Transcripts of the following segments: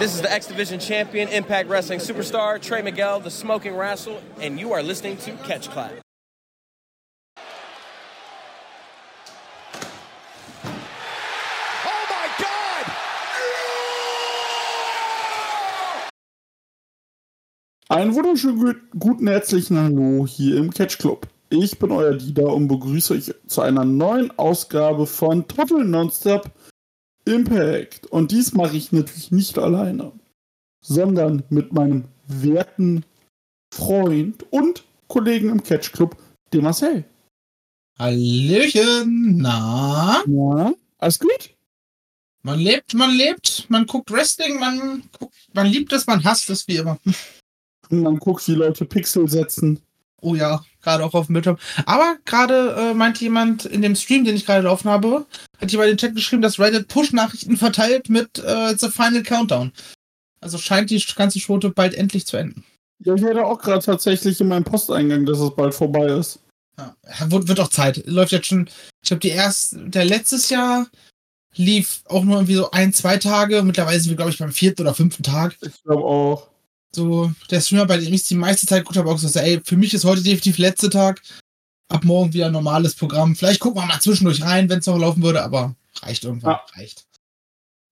This is the X Division champion, Impact Wrestling superstar, Trey Miguel, the Smoking Rassle, and you are listening to Catch Clap. Oh my God! Einen wunderschönen gut- guten herzlichen Hallo hier im Catch Club. Ich bin euer Dieter und begrüße euch zu einer neuen Ausgabe von Total Nonstop Impact. Und dies mache ich natürlich nicht alleine, sondern mit meinem werten Freund und Kollegen im Catch Club, dem Marcel. Hallöchen, na? Ja, alles gut? Man lebt, man lebt, man guckt Wrestling, man guckt, man liebt es, man hasst es wie immer. Und man guckt, wie Leute Pixel setzen. Oh ja, gerade auch auf dem Bildschirm. Aber gerade äh, meinte jemand in dem Stream, den ich gerade laufen habe, hat jemand in den Chat geschrieben, dass Reddit Push-Nachrichten verteilt mit äh, The Final Countdown. Also scheint die ganze Schote bald endlich zu enden. Ja, ich hatte auch gerade tatsächlich in meinem Posteingang, dass es bald vorbei ist. Ja, wird, wird auch Zeit. Läuft jetzt schon, ich glaube, die erste, der letztes Jahr lief auch nur irgendwie so ein, zwei Tage. Mittlerweile sind wir, glaube ich, beim vierten oder fünften Tag. Ich glaube auch. So, der Streamer, bei dem ich die meiste Zeit geguckt habe, auch gesagt, ey, für mich ist heute definitiv letzter Tag. Ab morgen wieder ein normales Programm. Vielleicht gucken wir mal zwischendurch rein, wenn es noch laufen würde, aber reicht irgendwann. Ja. Reicht.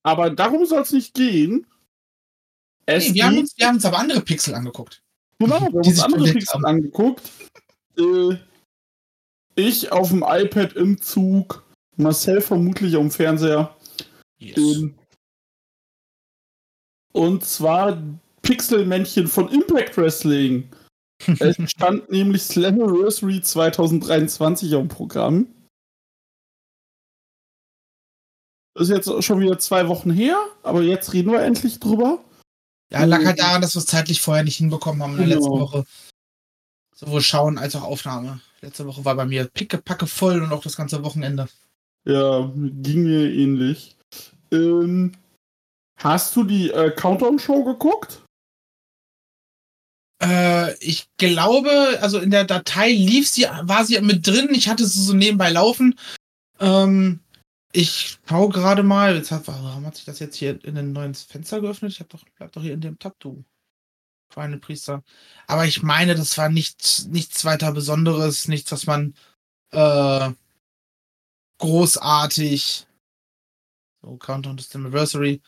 Aber darum soll es nicht gehen. Es Nee, wir, haben uns, wir haben uns aber andere Pixel angeguckt. Genau, wir haben uns andere Pixel haben. angeguckt. Äh, ich auf dem iPad im Zug, Marcel vermutlich am Fernseher. Ähm, und zwar Pixelmännchen von Impact Wrestling. es stand nämlich Slammiversary 2023 am Programm. Ist jetzt schon wieder zwei Wochen her, aber jetzt reden wir endlich drüber. Ja, lag halt daran, dass wir es zeitlich vorher nicht hinbekommen haben in der Genau. letzten Woche. Sowohl Schauen als auch Aufnahme. Letzte Woche war bei mir pickepacke voll und auch das ganze Wochenende. Ja, ging mir ähnlich. Ähm, hast du die äh, Countdown-Show geguckt? Äh, ich glaube, also in der Datei lief sie, war sie mit drin. Ich hatte sie so nebenbei laufen. Ähm, ich schau gerade mal. Jetzt hat, warum hat sich das jetzt hier in ein neues Fenster geöffnet? Ich hab doch, bleib doch hier in dem Tab, du feine Priester. Aber ich meine, das war nichts, nichts weiter Besonderes, nichts, was man äh, großartig. So, Countdown to the Anniversary.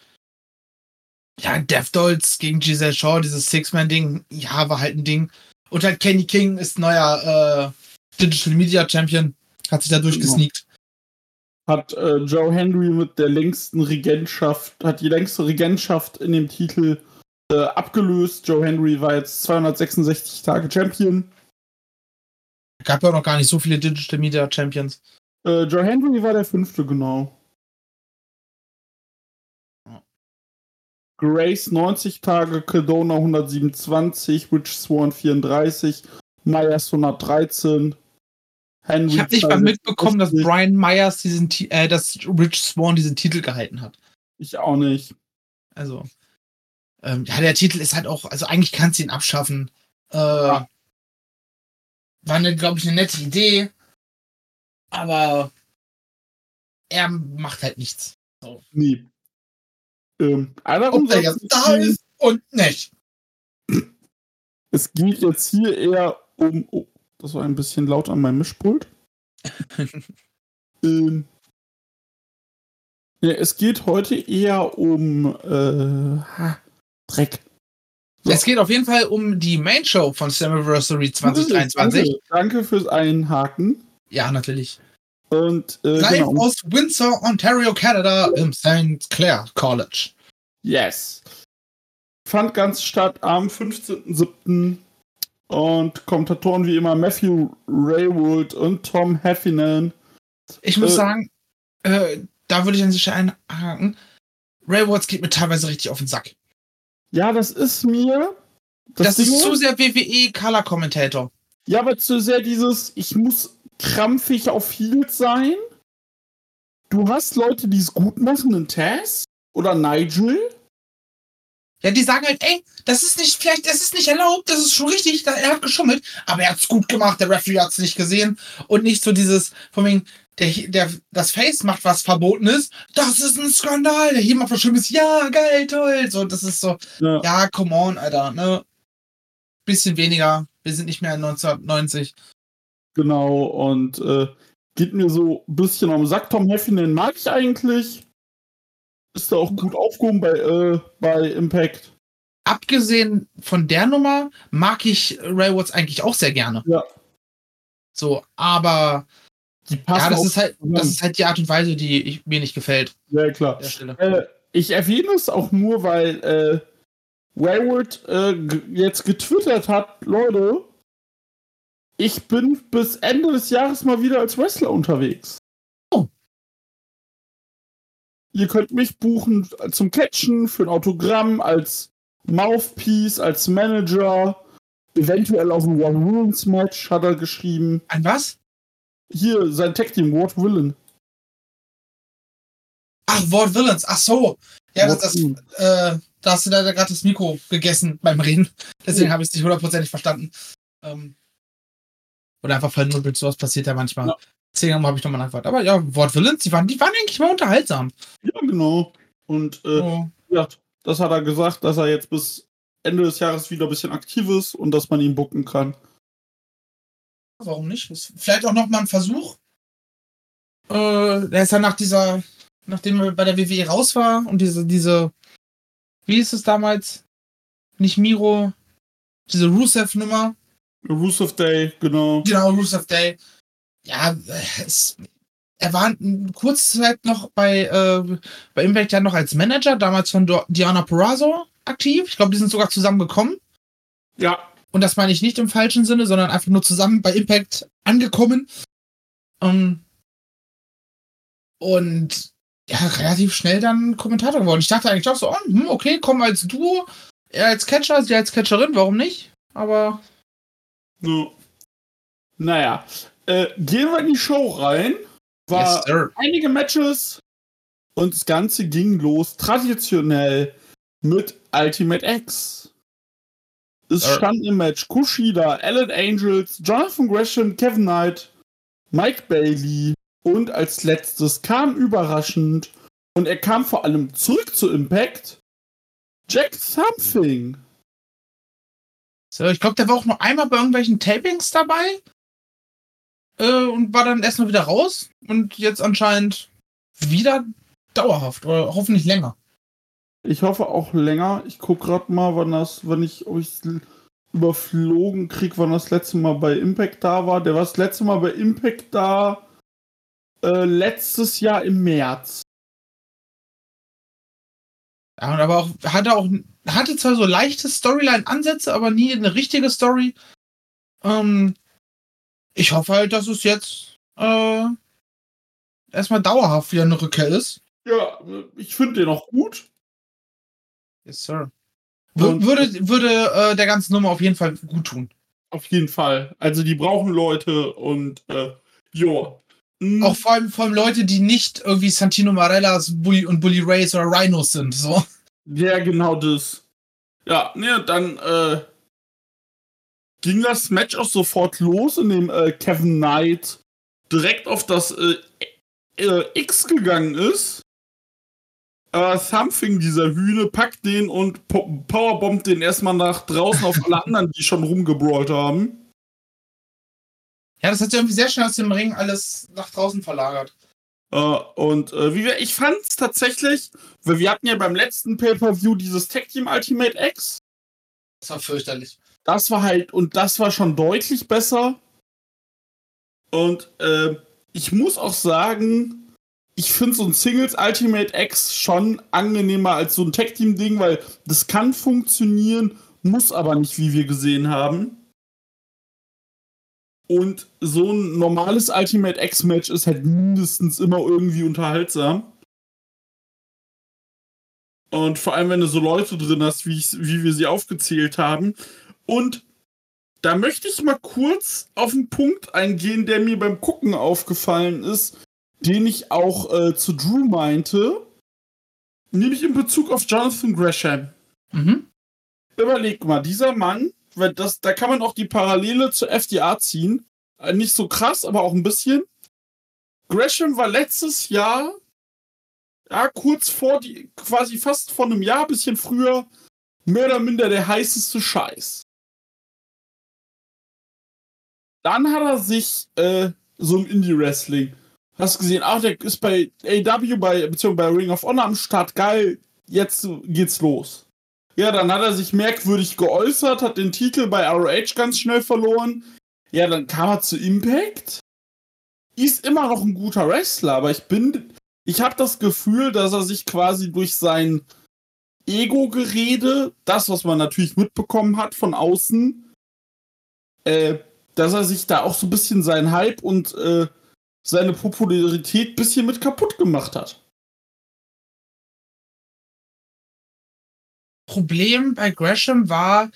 Ja, Death gegen Giselle Shaw, dieses Six-Man-Ding, ja, war halt ein Ding. Und halt Kenny King ist neuer äh, Digital Media Champion. Hat sich da durchgesneakt. Hat äh, Joe Henry mit der längsten Regentschaft, hat die längste Regentschaft in dem Titel äh, abgelöst. Joe Henry war jetzt 266 Tage Champion. Gab ja auch noch gar nicht so viele Digital Media Champions. Äh, Joe Henry war der fünfte, genau. Grace 90 Tage, Cadona 127, Rich Swan 34, Myers 113. Henry Ich habe nicht mal mitbekommen, dass 260. Brian Myers diesen, äh, dass Rich Swan diesen Titel gehalten hat. Ich auch nicht. Also, ähm, ja, der Titel ist halt auch, also eigentlich kannst du ihn abschaffen. Äh, Ja. War, eine, glaube ich, eine nette Idee. Aber er macht halt nichts. Nie. Ähm, darum Ob er jetzt da ist und nicht. Es geht jetzt hier eher um. Oh, das war ein bisschen laut an meinem Mischpult. ähm, ja, es geht heute eher um äh, ha, Dreck. So. Es geht auf jeden Fall um die Main Show von Slammiversary 2023. Danke, danke fürs Einhaken. Ja, natürlich. Und äh, Live genau. aus Windsor, Ontario, Canada im St. Clair College. Yes. Fand ganz statt am 15.07. Und Kommentatoren wie immer Matthew Raywood und Tom Heffernan. Ich muss Äh, sagen, äh, da würde ich an sich einhaken. Ray Watts geht mir teilweise richtig auf den Sack. Ja, das ist mir. Das, Ding ist zu sehr WWE Color Commentator. Ja, aber zu sehr dieses, ich muss krampfig auf Heels sein. Du hast Leute, die es gut machen, einen Taz oder Nigel. Ja, die sagen halt, ey, das ist nicht, vielleicht, das ist nicht erlaubt, das ist schon richtig, da- er hat geschummelt, aber er hat's gut gemacht, der Referee hat's nicht gesehen und nicht so dieses, von wegen, der, der, das Face macht was Verbotenes, das ist ein Skandal. Der hier macht was Schlimmes, ja, geil, toll. So, das ist so, Ja. ja, come on, Alter, ne? Bisschen weniger. Wir sind nicht mehr in 1990. Genau, und äh, geht mir so ein bisschen am Sack. Tom Heffinen mag ich eigentlich. Ist da auch gut aufgehoben bei, äh, bei Impact. Abgesehen von der Nummer mag ich Watts eigentlich auch sehr gerne. Ja. So, aber ja, das ist halt, das ist halt die Art und Weise, die ich, mir nicht gefällt. Ja, klar. Äh, ich erwähne es auch nur, weil äh, Wayward äh, jetzt getwittert hat, Leute, ich bin bis Ende des Jahres mal wieder als Wrestler unterwegs. Oh. Ihr könnt mich buchen zum Catchen, für ein Autogramm, als Mouthpiece, als Manager, eventuell auf ein One Rules Match, hat er geschrieben. Ein was? Hier, sein Tag Team, Ward Willen. Ach, Ward Villains. Ach so. Ja, das, Ward das, Villain. äh, da hast du leider gerade das Mikro gegessen beim Reden. Deswegen Ja. habe ich es nicht hundertprozentig verstanden. Ähm, oder einfach vernubbelt, sowas passiert ja manchmal. Ja. Deswegen habe ich nochmal nachgefragt. Aber ja, Ward Villains, die waren, die waren eigentlich mal unterhaltsam. Ja, genau. Und äh, Oh. Ja, das hat er gesagt, dass er jetzt bis Ende des Jahres wieder ein bisschen aktiv ist und dass man ihn bucken kann. Warum nicht? Ist vielleicht auch nochmal ein Versuch. Äh, der ist ja nach dieser, nachdem er bei der WWE raus war und diese, diese, wie hieß es damals? Nicht Miro, diese Rusev-Nummer. Rusev Day, genau. Genau, Rusev Day. Ja, äh, es, er war kurze Zeit noch bei, äh, bei Impact ja noch als Manager, damals von Diana Perazzo aktiv. Ich glaube, die sind sogar zusammengekommen. Ja, Und das meine ich nicht im falschen Sinne, sondern einfach nur zusammen bei Impact angekommen. Ähm, und ja, relativ schnell dann Kommentator geworden. Ich dachte eigentlich auch so, oh, hm, okay, komm als Duo, er als Catcher, sie als Catcherin, warum nicht? Aber so. Naja, äh, gehen wir in die Show rein. War yes, einige Matches und das Ganze ging los traditionell mit Ultimate X. Es Sir. stand im Match Kushida, Alan Angels, Jonathan Gresham, Kevin Knight, Mike Bailey und als letztes kam überraschend und er kam vor allem zurück zu Impact Jack Something. So, ich glaube, der war auch noch einmal bei irgendwelchen Tapings dabei. Äh, und war dann erstmal wieder raus. Und jetzt anscheinend wieder dauerhaft. Oder hoffentlich länger. Ich hoffe auch länger. Ich guck gerade mal, wann das, wenn ich ob überflogen krieg, wann das letzte Mal bei Impact da war. Der war das letzte Mal bei Impact da äh, letztes Jahr im März. Ja, und aber auch, hatte auch, hatte zwar so leichte Storyline-Ansätze, aber nie eine richtige Story. Ähm, ich hoffe halt, dass es jetzt äh, erstmal dauerhaft wieder eine Rückkehr ist. Ja, ich finde den auch gut. Yes, sir. W würde würde äh, der ganzen Nummer auf jeden Fall gut tun. Auf jeden Fall. Also die brauchen Leute und äh, ja. Mm, Auch vor allem, vor allem Leute, die nicht irgendwie Santino Marellas Bully und Bully Rays oder Rhinos sind. So. Ja, genau das. Ja, ne, dann äh, ging das Match auch sofort los, in dem äh, Kevin Knight direkt auf das äh, äh, X gegangen ist. Äh, Something, dieser Hühne, packt den und po powerbombt den erstmal nach draußen auf alle anderen, die schon rumgebrawlt haben. Ja, das hat sich irgendwie sehr schnell aus dem Ring alles nach draußen verlagert. Äh, und äh, wie wir, ich fand es tatsächlich, weil wir hatten ja beim letzten Pay-Per-View dieses Tag Team Ultimate X. Das war fürchterlich. Das war halt, und das war schon deutlich besser. Und äh, ich muss auch sagen, ich finde so ein Singles Ultimate X schon angenehmer als so ein Tag Team Ding, weil das kann funktionieren, muss aber nicht, wie wir gesehen haben. Und so ein normales Ultimate X Match ist halt mindestens immer irgendwie unterhaltsam. Und vor allem, wenn du so Leute drin hast, wie, ich, wie wir sie aufgezählt haben. Und da möchte ich mal kurz auf einen Punkt eingehen, der mir beim Gucken aufgefallen ist, den ich auch äh, zu Drew meinte. Nämlich in Bezug auf Jonathan Gresham. Mhm. Überleg mal, dieser Mann, weil das, da kann man auch die Parallele zur FDA ziehen. Äh, Nicht so krass, aber auch ein bisschen. Gresham war letztes Jahr, ja, kurz vor die, quasi fast vor einem Jahr, bisschen früher, mehr oder minder der heißeste Scheiß. Dann hat er sich äh, so im Indie-Wrestling. Hast gesehen, ach, der ist bei AW, bei, beziehungsweise bei Ring of Honor am Start, geil, jetzt geht's los. Ja, dann hat er sich merkwürdig geäußert, hat den Titel bei ROH ganz schnell verloren. Ja, dann kam er zu Impact. Ist immer noch ein guter Wrestler, aber ich bin, ich habe das Gefühl, dass er sich quasi durch sein Ego-Gerede, das, was man natürlich mitbekommen hat von außen, äh, dass er sich da auch so ein bisschen seinen Hype und äh, seine Popularität ein bisschen mit kaputt gemacht hat. Problem bei Gresham war,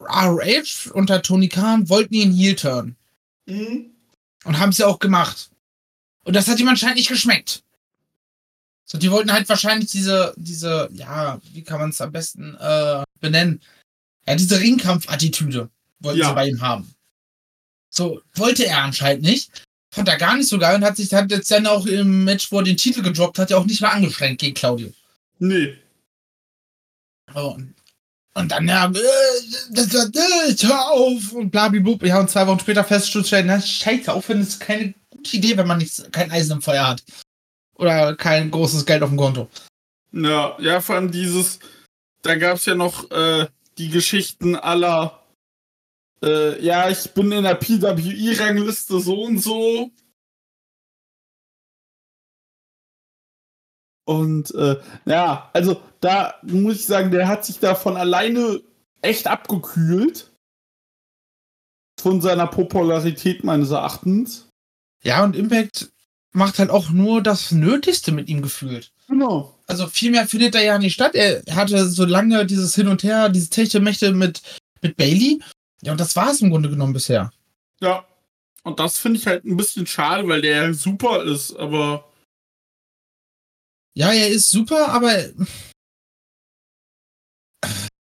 RH unter Tony Khan wollten ihn Heel turn. Mhm. Und haben sie auch gemacht. Und das hat ihm anscheinend nicht geschmeckt. So, die wollten halt wahrscheinlich diese, diese, ja, wie kann man es am besten äh, benennen? Ja, diese Ringkampf-Attitüde wollten Ja. sie bei ihm haben. So, wollte er anscheinend nicht. Fand er gar nicht so geil und hat sich hat jetzt dann auch im Match, wo er den Titel gedroppt hat, ja auch nicht mehr angestrengt gegen Claudio. Nee. Und, dann, ja, äh, das, das, hör auf und blablabla. Ja, und zwei Wochen später festzustellen, na, scheiße, aufhören ist keine gute Idee, wenn man nicht, kein Eisen im Feuer hat. Oder kein großes Geld auf dem Konto. Ja, ja, vor allem dieses, da gab's ja noch äh, die Geschichten aller, äh, ja, ich bin in der PWI-Rangliste so und so. Und äh, ja, also da muss ich sagen, der hat sich da von alleine echt abgekühlt. Von seiner Popularität meines Erachtens. Ja, und Impact macht halt auch nur das Nötigste mit ihm gefühlt. Genau. Also viel mehr findet da ja nicht statt. Er hatte so lange dieses Hin und Her, diese Techtelmächte mit, mit Bailey. Ja, und das war es im Grunde genommen bisher. Ja. Und das finde ich halt ein bisschen schade, weil der super ist, aber Ja, er ist super, aber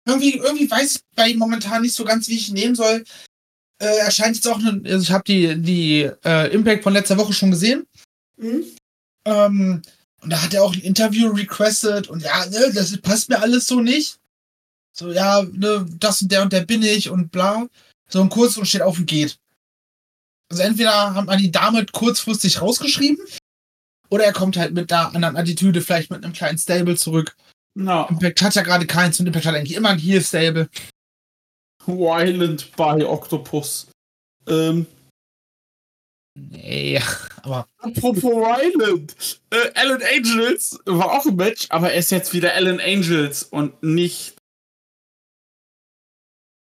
irgendwie, irgendwie weiß ich bei ihm momentan nicht so ganz, wie ich ihn nehmen soll. Äh, er scheint jetzt auch, ne, also ich habe die, die äh, Impact von letzter Woche schon gesehen. Ähm, und da hat er auch ein Interview requested und ja, ne, das passt mir alles so nicht. So, ja, ne, das und der und der bin ich und bla. So ein kurz und steht auf und geht. Also entweder hat man die damit kurzfristig rausgeschrieben oder er kommt halt mit einer anderen Attitüde, vielleicht mit einem kleinen Stable zurück. na, Impact hat ja gerade keins und Impact hat eigentlich immer ein Heal-Stable. Violent by Octopus. Ähm, Nee, aber apropos Violent. Äh, Alan Angels war auch im Match, aber er ist jetzt wieder Alan Angels und nicht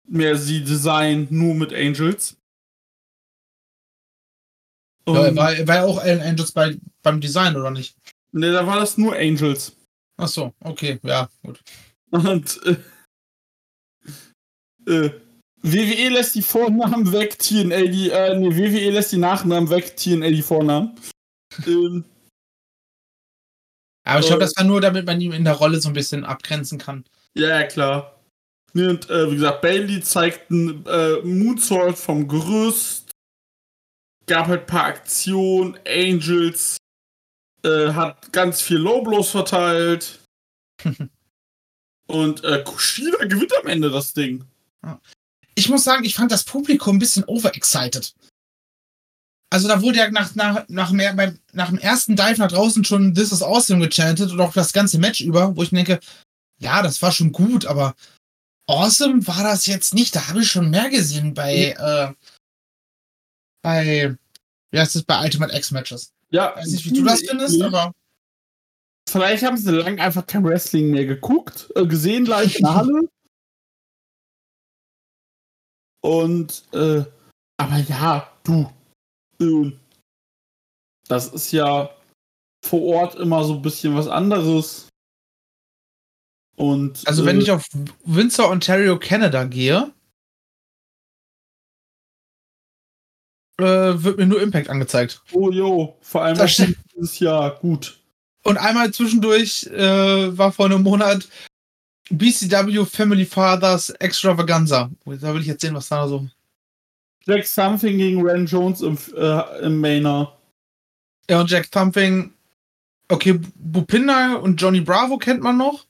mehr sie Design nur mit Angels. ja, er Und- war, er war auch Alan Angels bei, beim Design, oder nicht? Ne, da war das nur Angels. Ach so, okay, ja, gut. Und äh, äh, WWE lässt die Vornamen weg, TNA die, äh, nee, WWE lässt die Nachnamen weg, TNA die Vornamen. ähm, Aber ich glaube, Äh. das war nur, damit man ihn in der Rolle so ein bisschen abgrenzen kann. ja, ja, klar. Nee, und äh, wie gesagt, Bailey zeigt einen äh, Moonsault vom Gerüst. Gab halt ein paar Aktionen. Angels äh, hat ganz viel Low-Blows verteilt. und äh, Kushida gewinnt am Ende das Ding. Ich muss sagen, ich fand das Publikum ein bisschen overexcited. Also da wurde ja nach, nach, nach, mehr, beim, nach dem ersten Dive nach draußen schon This is Awesome gechantet und auch das ganze Match über, wo ich denke, ja, das war schon gut, aber Awesome war das jetzt nicht. Da habe ich schon mehr gesehen bei, äh, bei, wie heißt es, bei Ultimate X-Matches. Ja, Weiß nicht, wie du das findest, aber Vielleicht haben sie lang einfach kein Wrestling mehr geguckt, äh, gesehen live in der Halle. Und, äh, aber ja, du, ähm, das ist ja vor Ort immer so ein bisschen was anderes. Und, also äh, wenn ich auf Windsor, Ontario, Canada gehe, äh, wird mir nur Impact angezeigt. oh jo, vor allem Das dieses Jahr, gut. Und einmal zwischendurch äh, war vor einem Monat BCW Family Fathers Extravaganza. Da will ich jetzt sehen, was da so Jack Something gegen Ren Jones im, äh, im Mainer. Ja, und Jack Thumping. Okay, Bupinda und Johnny Bravo kennt man noch.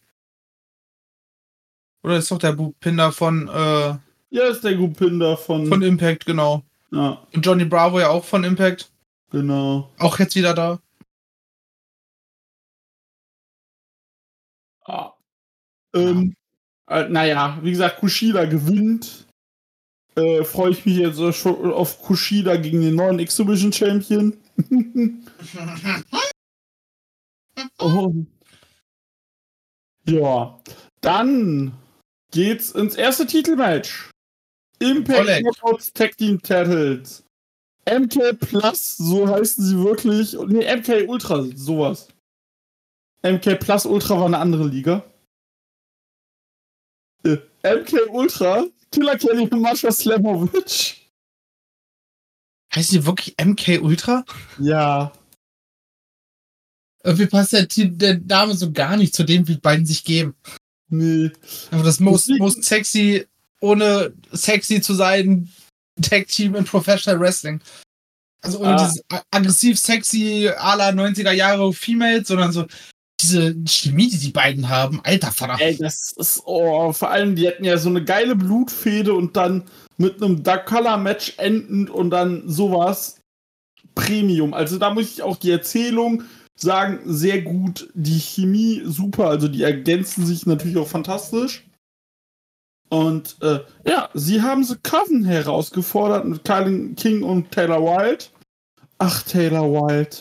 Oder ist doch der Bupinda von, äh, Ja, ist der Gupinder von. von Impact, genau. Ja, Und Johnny Bravo ja auch von Impact. genau. Auch jetzt wieder da. Ah. Ähm, äh, naja, wie gesagt, Kushida gewinnt. Äh, Freue ich mich jetzt schon auf Kushida gegen den neuen Exhibition Champion. oh. Ja, dann geht's ins erste Titelmatch. Impact. Knockouts Tag Team Titles. MK Plus, so heißen sie wirklich. Nee, MK Ultra, sowas. MK Plus Ultra war eine andere Liga. Äh, MK Ultra, Killer Kelly und Mascha Slamovic. Heißt die wirklich MK Ultra? Ja, Irgendwie passt der, der Name so gar nicht zu dem, wie die beiden sich geben. nee. Aber das most, most sexy, ohne sexy zu sein, Tag Team in Professional Wrestling. Also ohne Ah. dieses aggressiv sexy à la 90er Jahre Females, sondern so diese Chemie, die die beiden haben. Alter Vater. Ey, das ist, oh, vor allem, die hätten ja so eine geile Blutfehde und dann mit einem Dark Color Match endend und dann sowas. Premium. Also da muss ich auch die Erzählung sagen, sehr gut. Die Chemie super, also die ergänzen sich natürlich auch fantastisch. Und äh, ja, sie haben The Coven herausgefordert mit Kylie King und Taylor Wilde. Ach, Taylor Wilde.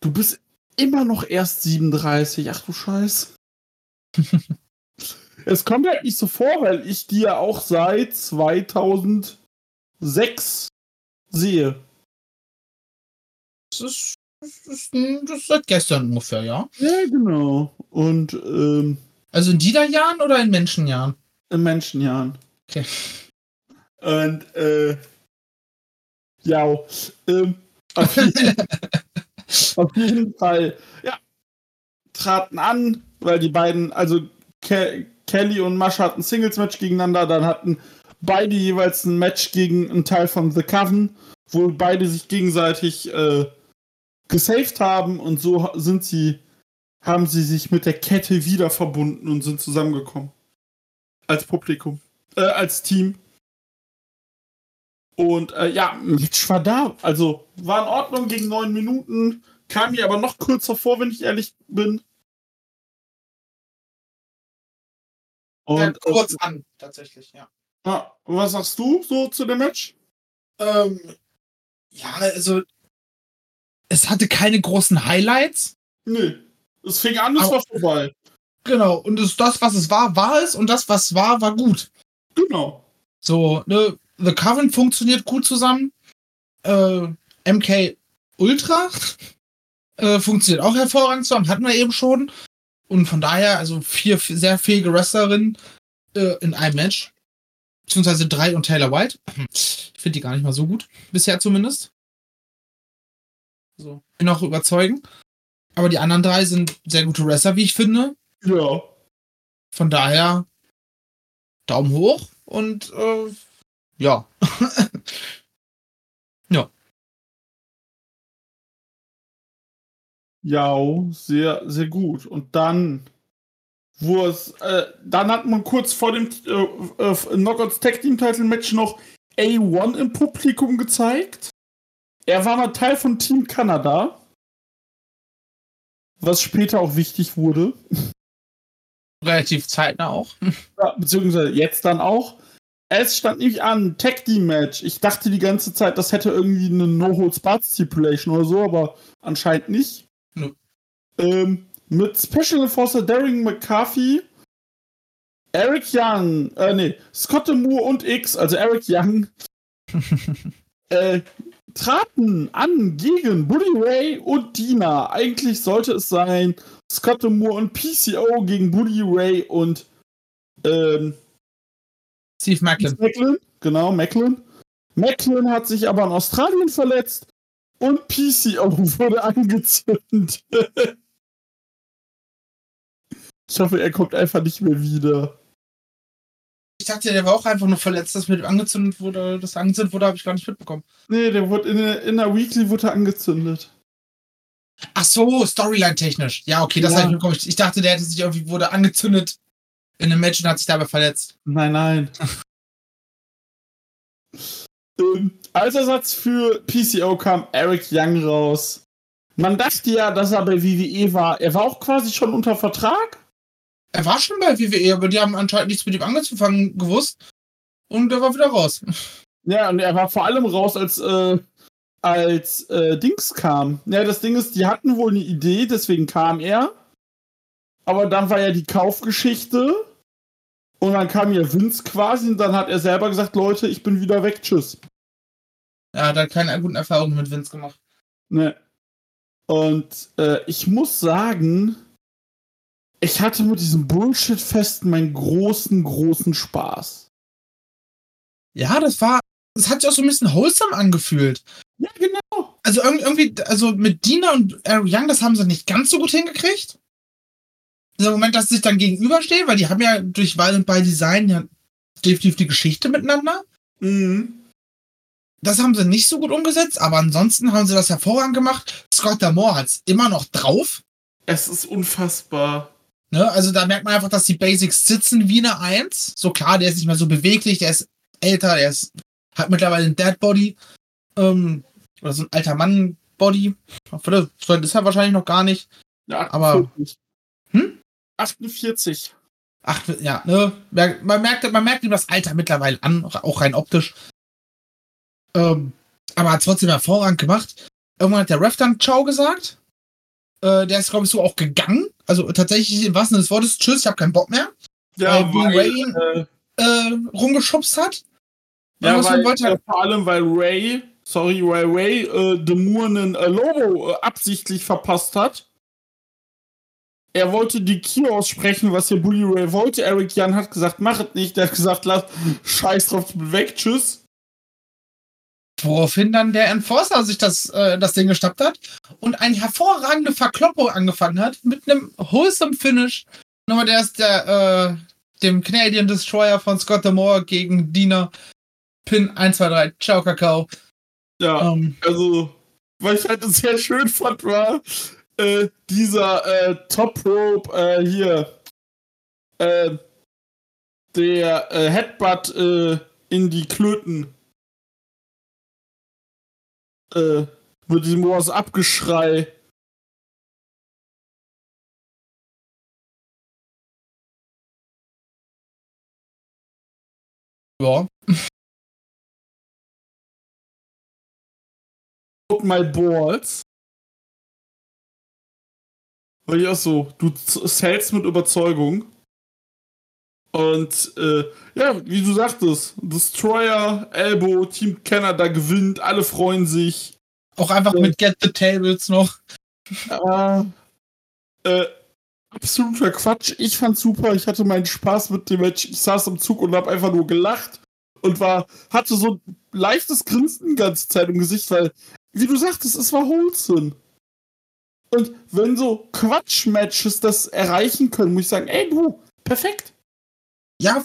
Du bist immer noch erst 37. Ach du Scheiß. es kommt halt nicht so vor, weil ich die ja auch seit 2006 sehe. Das ist, das ist, das ist seit gestern ungefähr, ja. Ja, genau. Und ähm, Also in Dieter-Jahren oder in Menschenjahren? in Menschenjahren. Okay. Und äh, ja, ähm, auf, jeden, auf jeden Fall, ja, traten an, weil die beiden, also Ke Kelly und Mascha hatten Singles-Match gegeneinander, dann hatten beide jeweils ein Match gegen einen Teil von The Coven, wo beide sich gegenseitig äh, gesaved haben und so sind sie, haben sie sich mit der Kette wieder verbunden und sind zusammengekommen. Als Publikum. Äh, als Team. Und äh, ja, Match war da. Also war in Ordnung gegen neun Minuten. Kam mir aber noch kürzer vor, wenn ich ehrlich bin. Und ja, kurz an, tatsächlich, ja. äh, ah, was sagst du so zu dem Match? Ähm, ja, also es hatte keine großen Highlights. Nee. Es fing an, es war vorbei. Genau, und es, das, was es war, war es und das, was war, war gut. Genau. So, ne, The Coven funktioniert gut zusammen. Äh, MK Ultra äh, funktioniert auch hervorragend zusammen, hatten wir eben schon. Und von daher, also vier sehr fähige Wrestlerinnen äh, in einem Match. Beziehungsweise drei und Taylor White. Ich finde die gar nicht mal so gut. Bisher zumindest. So. Bin auch überzeugen. Aber die anderen drei sind sehr gute Wrestler, wie ich finde. Ja. Von daher Daumen hoch und äh, ja. Ja, sehr, sehr gut. Und dann, wo es, äh, dann hat man kurz vor dem äh, äh, Knockouts Tag Team Title Match noch A1 im Publikum gezeigt. Er war mal Teil von Team Kanada. Was später auch wichtig wurde. Relativ zeitnah auch. Ja, beziehungsweise jetzt dann auch. Es stand nämlich an, Tag Team Match. Ich dachte die ganze Zeit, das hätte irgendwie eine No-Holds-Barred-Stipulation oder so, aber anscheinend nicht. Nö. Ähm, mit Special Enforcer Darren McCarthy, Eric Young, äh, nee, Scott Moore und X, also Eric Young, äh, traten an gegen Buddy Ray und Dina. Eigentlich sollte es sein Scott Moore und PCO gegen Buddy Ray und ähm, Steve Macklin. Macklin. Genau, Macklin. Macklin hat sich aber in Australien verletzt und PCO wurde angezündet. ich hoffe, er kommt einfach nicht mehr wieder. Ich dachte, der war auch einfach nur verletzt, dass mit dem angezündet wurde. Das angezündet wurde, habe ich gar nicht mitbekommen. Nee, der wurde in der, in der Weekly wurde angezündet. Ach so, Storyline-technisch. Ja, okay, das Ja. habe ich mitbekommen. Ich dachte, der hätte sich irgendwie, wurde angezündet in einem Match und hat sich dabei verletzt. Nein, nein. ähm, als Ersatz für PCO kam Eric Young raus. Man dachte ja, dass er bei WWE war. Er war auch quasi schon unter Vertrag. Er war schon bei WWE, aber die haben anscheinend nichts mit ihm angefangen gewusst. Und er war wieder raus. Ja, und er war vor allem raus, als, äh, als äh, Dings kam. Ja, das Ding ist, die hatten wohl eine Idee, deswegen kam er. Aber dann war ja die Kaufgeschichte. Und dann kam ja Vince quasi und dann hat er selber gesagt, Leute, ich bin wieder weg, tschüss. Er hat halt keine guten Erfahrungen mit Vince gemacht. Ne. Und äh, ich muss sagen, ich hatte mit diesem Bullshit-Fest meinen großen, großen Spaß. Ja, das war. Das hat sich auch so ein bisschen wholesome angefühlt. Ja, genau. Also irg- irgendwie, also mit Dina und Eric Young, das haben sie nicht ganz so gut hingekriegt. Dieser Moment, dass sie sich dann gegenüberstehen, weil die haben ja durch Violent by Design ja definitiv die Geschichte miteinander. Mhm. Das haben sie nicht so gut umgesetzt, aber ansonsten haben sie das hervorragend gemacht. Scott Damore hat's immer noch drauf. Es ist unfassbar. Ne? Also da merkt man einfach, dass die Basics sitzen wie eine Eins. So klar, der ist nicht mehr so beweglich, der ist älter, der ist, hat mittlerweile ein Dead Body. Ähm, oder so ein alter Mann-Body. Das ist er wahrscheinlich noch gar nicht. Ja, Aber- 48. Hm? 48. Ach, ja, ne? Man merkt, man merkt ihm das Alter mittlerweile an, auch rein optisch. Ähm, aber hat trotzdem hervorragend gemacht. Irgendwann hat der Ref dann Ciao gesagt. Äh, der ist, glaube ich, so auch gegangen. Also tatsächlich im wahrsten Sinne des Wortes, tschüss, ich habe keinen Bock mehr. Ja, Dean weil, Ray- äh, Äh, rumgeschubst hat. ja, weil, wollte äh, vor allem, weil Ray, sorry, weil Ray äh, Demuren äh, Lobo äh, absichtlich verpasst hat. Er wollte die Key aussprechen, was hier Bully Ray wollte. Eric Jan hat gesagt, mach es nicht. Der hat gesagt, lass, scheiß drauf, weg, tschüss. Woraufhin dann der Enforcer sich das, äh, das Ding gestappt hat und eine hervorragende Verkloppung angefangen hat mit einem wholesome Finish. Nochmal der ist der, äh, dem Canadian Destroyer von Scott Demore gegen Dina. Pin 1, 2, 3. Ciao, Kakao. Ja, Ähm, also, was ich halt sehr schön fand, war äh, dieser äh, Top Rope äh, hier. Äh, der äh, Headbutt äh, in die Klöten. Äh, mit diesem was Abgeschrei. ja. Put my balls. Weil ich auch so, du zählst mit Überzeugung. Und äh, ja, wie du sagtest, Destroyer, Elbow, Team Canada gewinnt, alle freuen sich. Auch einfach mit Get the Tables noch. Ah, äh, absoluter Quatsch. Ich fand's super. Ich hatte meinen Spaß mit dem Match. Ich saß im Zug und hab einfach nur gelacht und war, hatte so ein leichtes Grinsen die ganze Zeit im Gesicht, weil, wie du sagtest, es war wholesome. Und wenn so Quatsch-Matches das erreichen können, muss ich sagen, ey du, perfekt. Ja,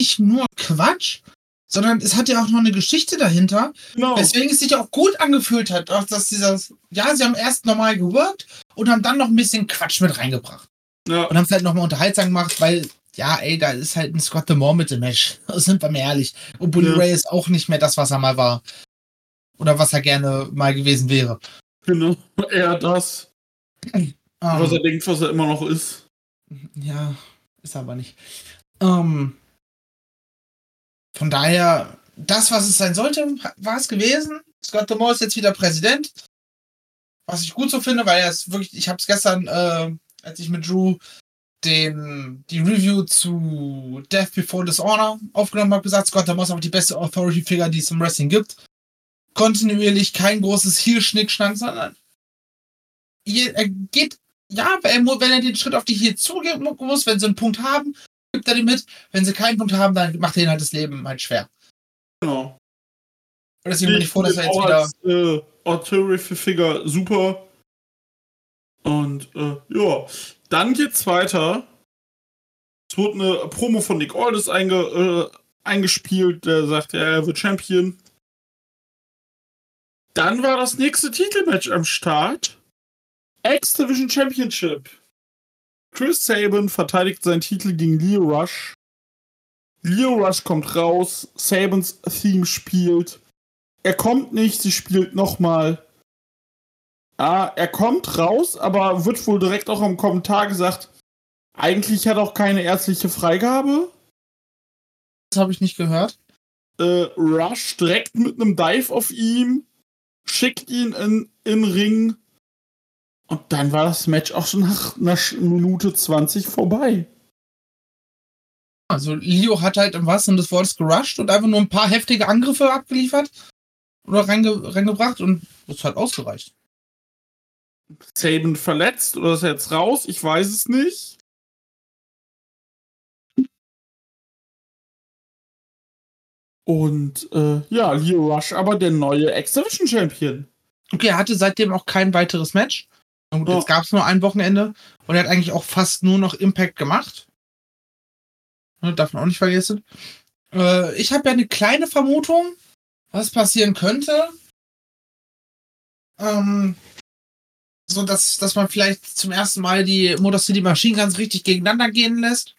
nicht nur Quatsch, sondern es hat ja auch noch eine Geschichte dahinter. Genau. Weswegen es sich auch gut angefühlt hat, auch dass dieser, ja, sie haben erst normal geworkt und haben dann noch ein bisschen Quatsch mit reingebracht. Ja, Und haben es halt nochmal unterhaltsam gemacht, weil, ja, ey, da ist halt ein Scott Demore mit dem Match. Sind wir mal ehrlich. Und Bully Ja. Ray ist auch nicht mehr das, was er mal war. Oder was er gerne mal gewesen wäre. genau. Er das, Ah, was er denkt, was er immer noch ist. ja, ist er aber nicht. Ähm, von daher, das, was es sein sollte, war es gewesen. Scott Demore ist jetzt wieder Präsident. Was ich gut so finde, weil er ist wirklich, ich habe es gestern, äh, als ich mit Drew den, die Review zu Death Before Dishonor aufgenommen habe, gesagt, Scott Demore ist aber die beste Authority-Figure, die es im Wrestling gibt. Kontinuierlich kein großes Heel-Schnickschnack, sondern er geht, ja, wenn er den Schritt auf die Heel zugeben muss, wenn sie einen Punkt haben, gibt er den mit. Wenn sie keinen Punkt haben, dann macht er ihnen halt das Leben halt schwer. Genau. Und deswegen bin ich froh, dass er jetzt wieder. als äh, Authority Figure super. Und äh, ja, dann geht's weiter Es wurde eine Promo von Nick Aldis einge, äh, eingespielt, der sagt, ja, er wird Champion. Dann war das nächste Titelmatch am Start. X-Division Championship. Chris Sabin verteidigt seinen Titel gegen Leo Rush. Leo Rush kommt raus, Sabins Theme spielt. Er kommt nicht, sie spielt nochmal. Ah, er kommt raus, aber wird wohl direkt auch im Kommentar gesagt, eigentlich hat er auch keine ärztliche Freigabe. Das habe ich nicht gehört. Äh, Rush direkt mit einem Dive auf ihm, schickt ihn in, in Ring. Und dann war das Match auch schon nach einer Minute 20 vorbei. Also Leo hat halt im wahrsten Sinne des Wortes gerusht und einfach nur ein paar heftige Angriffe abgeliefert oder reinge reingebracht und das hat ausgereicht. Saban verletzt oder ist er jetzt raus? Ich weiß es nicht. Und äh, ja, Leo Rush, aber der neue X-Division Champion. Okay, er hatte seitdem auch kein weiteres Match. Und jetzt gab es nur ein Wochenende und er hat eigentlich auch fast nur noch Impact gemacht. Ne, darf man auch nicht vergessen. Äh, ich habe ja eine kleine Vermutung, was passieren könnte. Ähm, so dass, dass man vielleicht zum ersten Mal die Motor City Machine ganz richtig gegeneinander gehen lässt.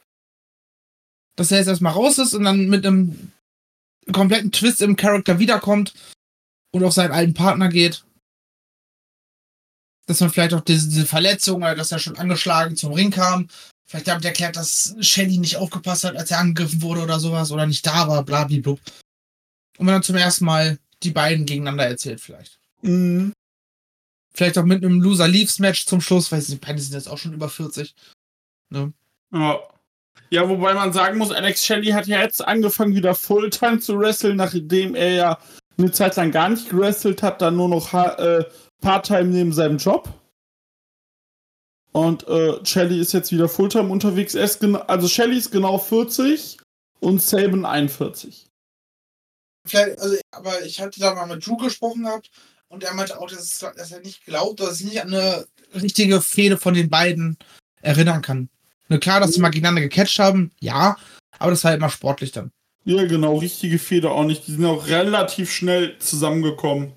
Dass er jetzt erstmal raus ist und dann mit einem kompletten Twist im Charakter wiederkommt und auf seinen alten Partner geht. Dass man vielleicht auch diese, diese Verletzung oder dass er schon angeschlagen zum Ring kam. Vielleicht damit erklärt, dass Shelly nicht aufgepasst hat, als er angegriffen wurde oder sowas oder nicht da war, blablabla. Und man dann zum ersten Mal die beiden gegeneinander erzählt, vielleicht. Mhm. Vielleicht auch mit einem Loser Leaves Match zum Schluss, weil die beiden sind jetzt auch schon über 40. Ne? Ja. ja, wobei man sagen muss, Alex Shelley hat ja jetzt angefangen, wieder Fulltime zu wresteln, nachdem er ja eine Zeit lang gar nicht gewrestelt hat, dann nur noch äh, Part-Time neben seinem Job. Und äh, Shelly ist jetzt wieder Fulltime unterwegs. Er also Shelly ist genau 40 und Saban 41. Vielleicht, also, aber ich hatte da mal mit Drew gesprochen gehabt und er meinte auch, dass, dass er nicht glaubt, dass er sich nicht an eine richtige Fehde von den beiden erinnern kann. Nur klar, dass sie mal gegeneinander gecatcht haben, ja, aber das war immer sportlich dann. Ja, genau, richtige Fehde auch nicht. Die sind auch relativ schnell zusammengekommen.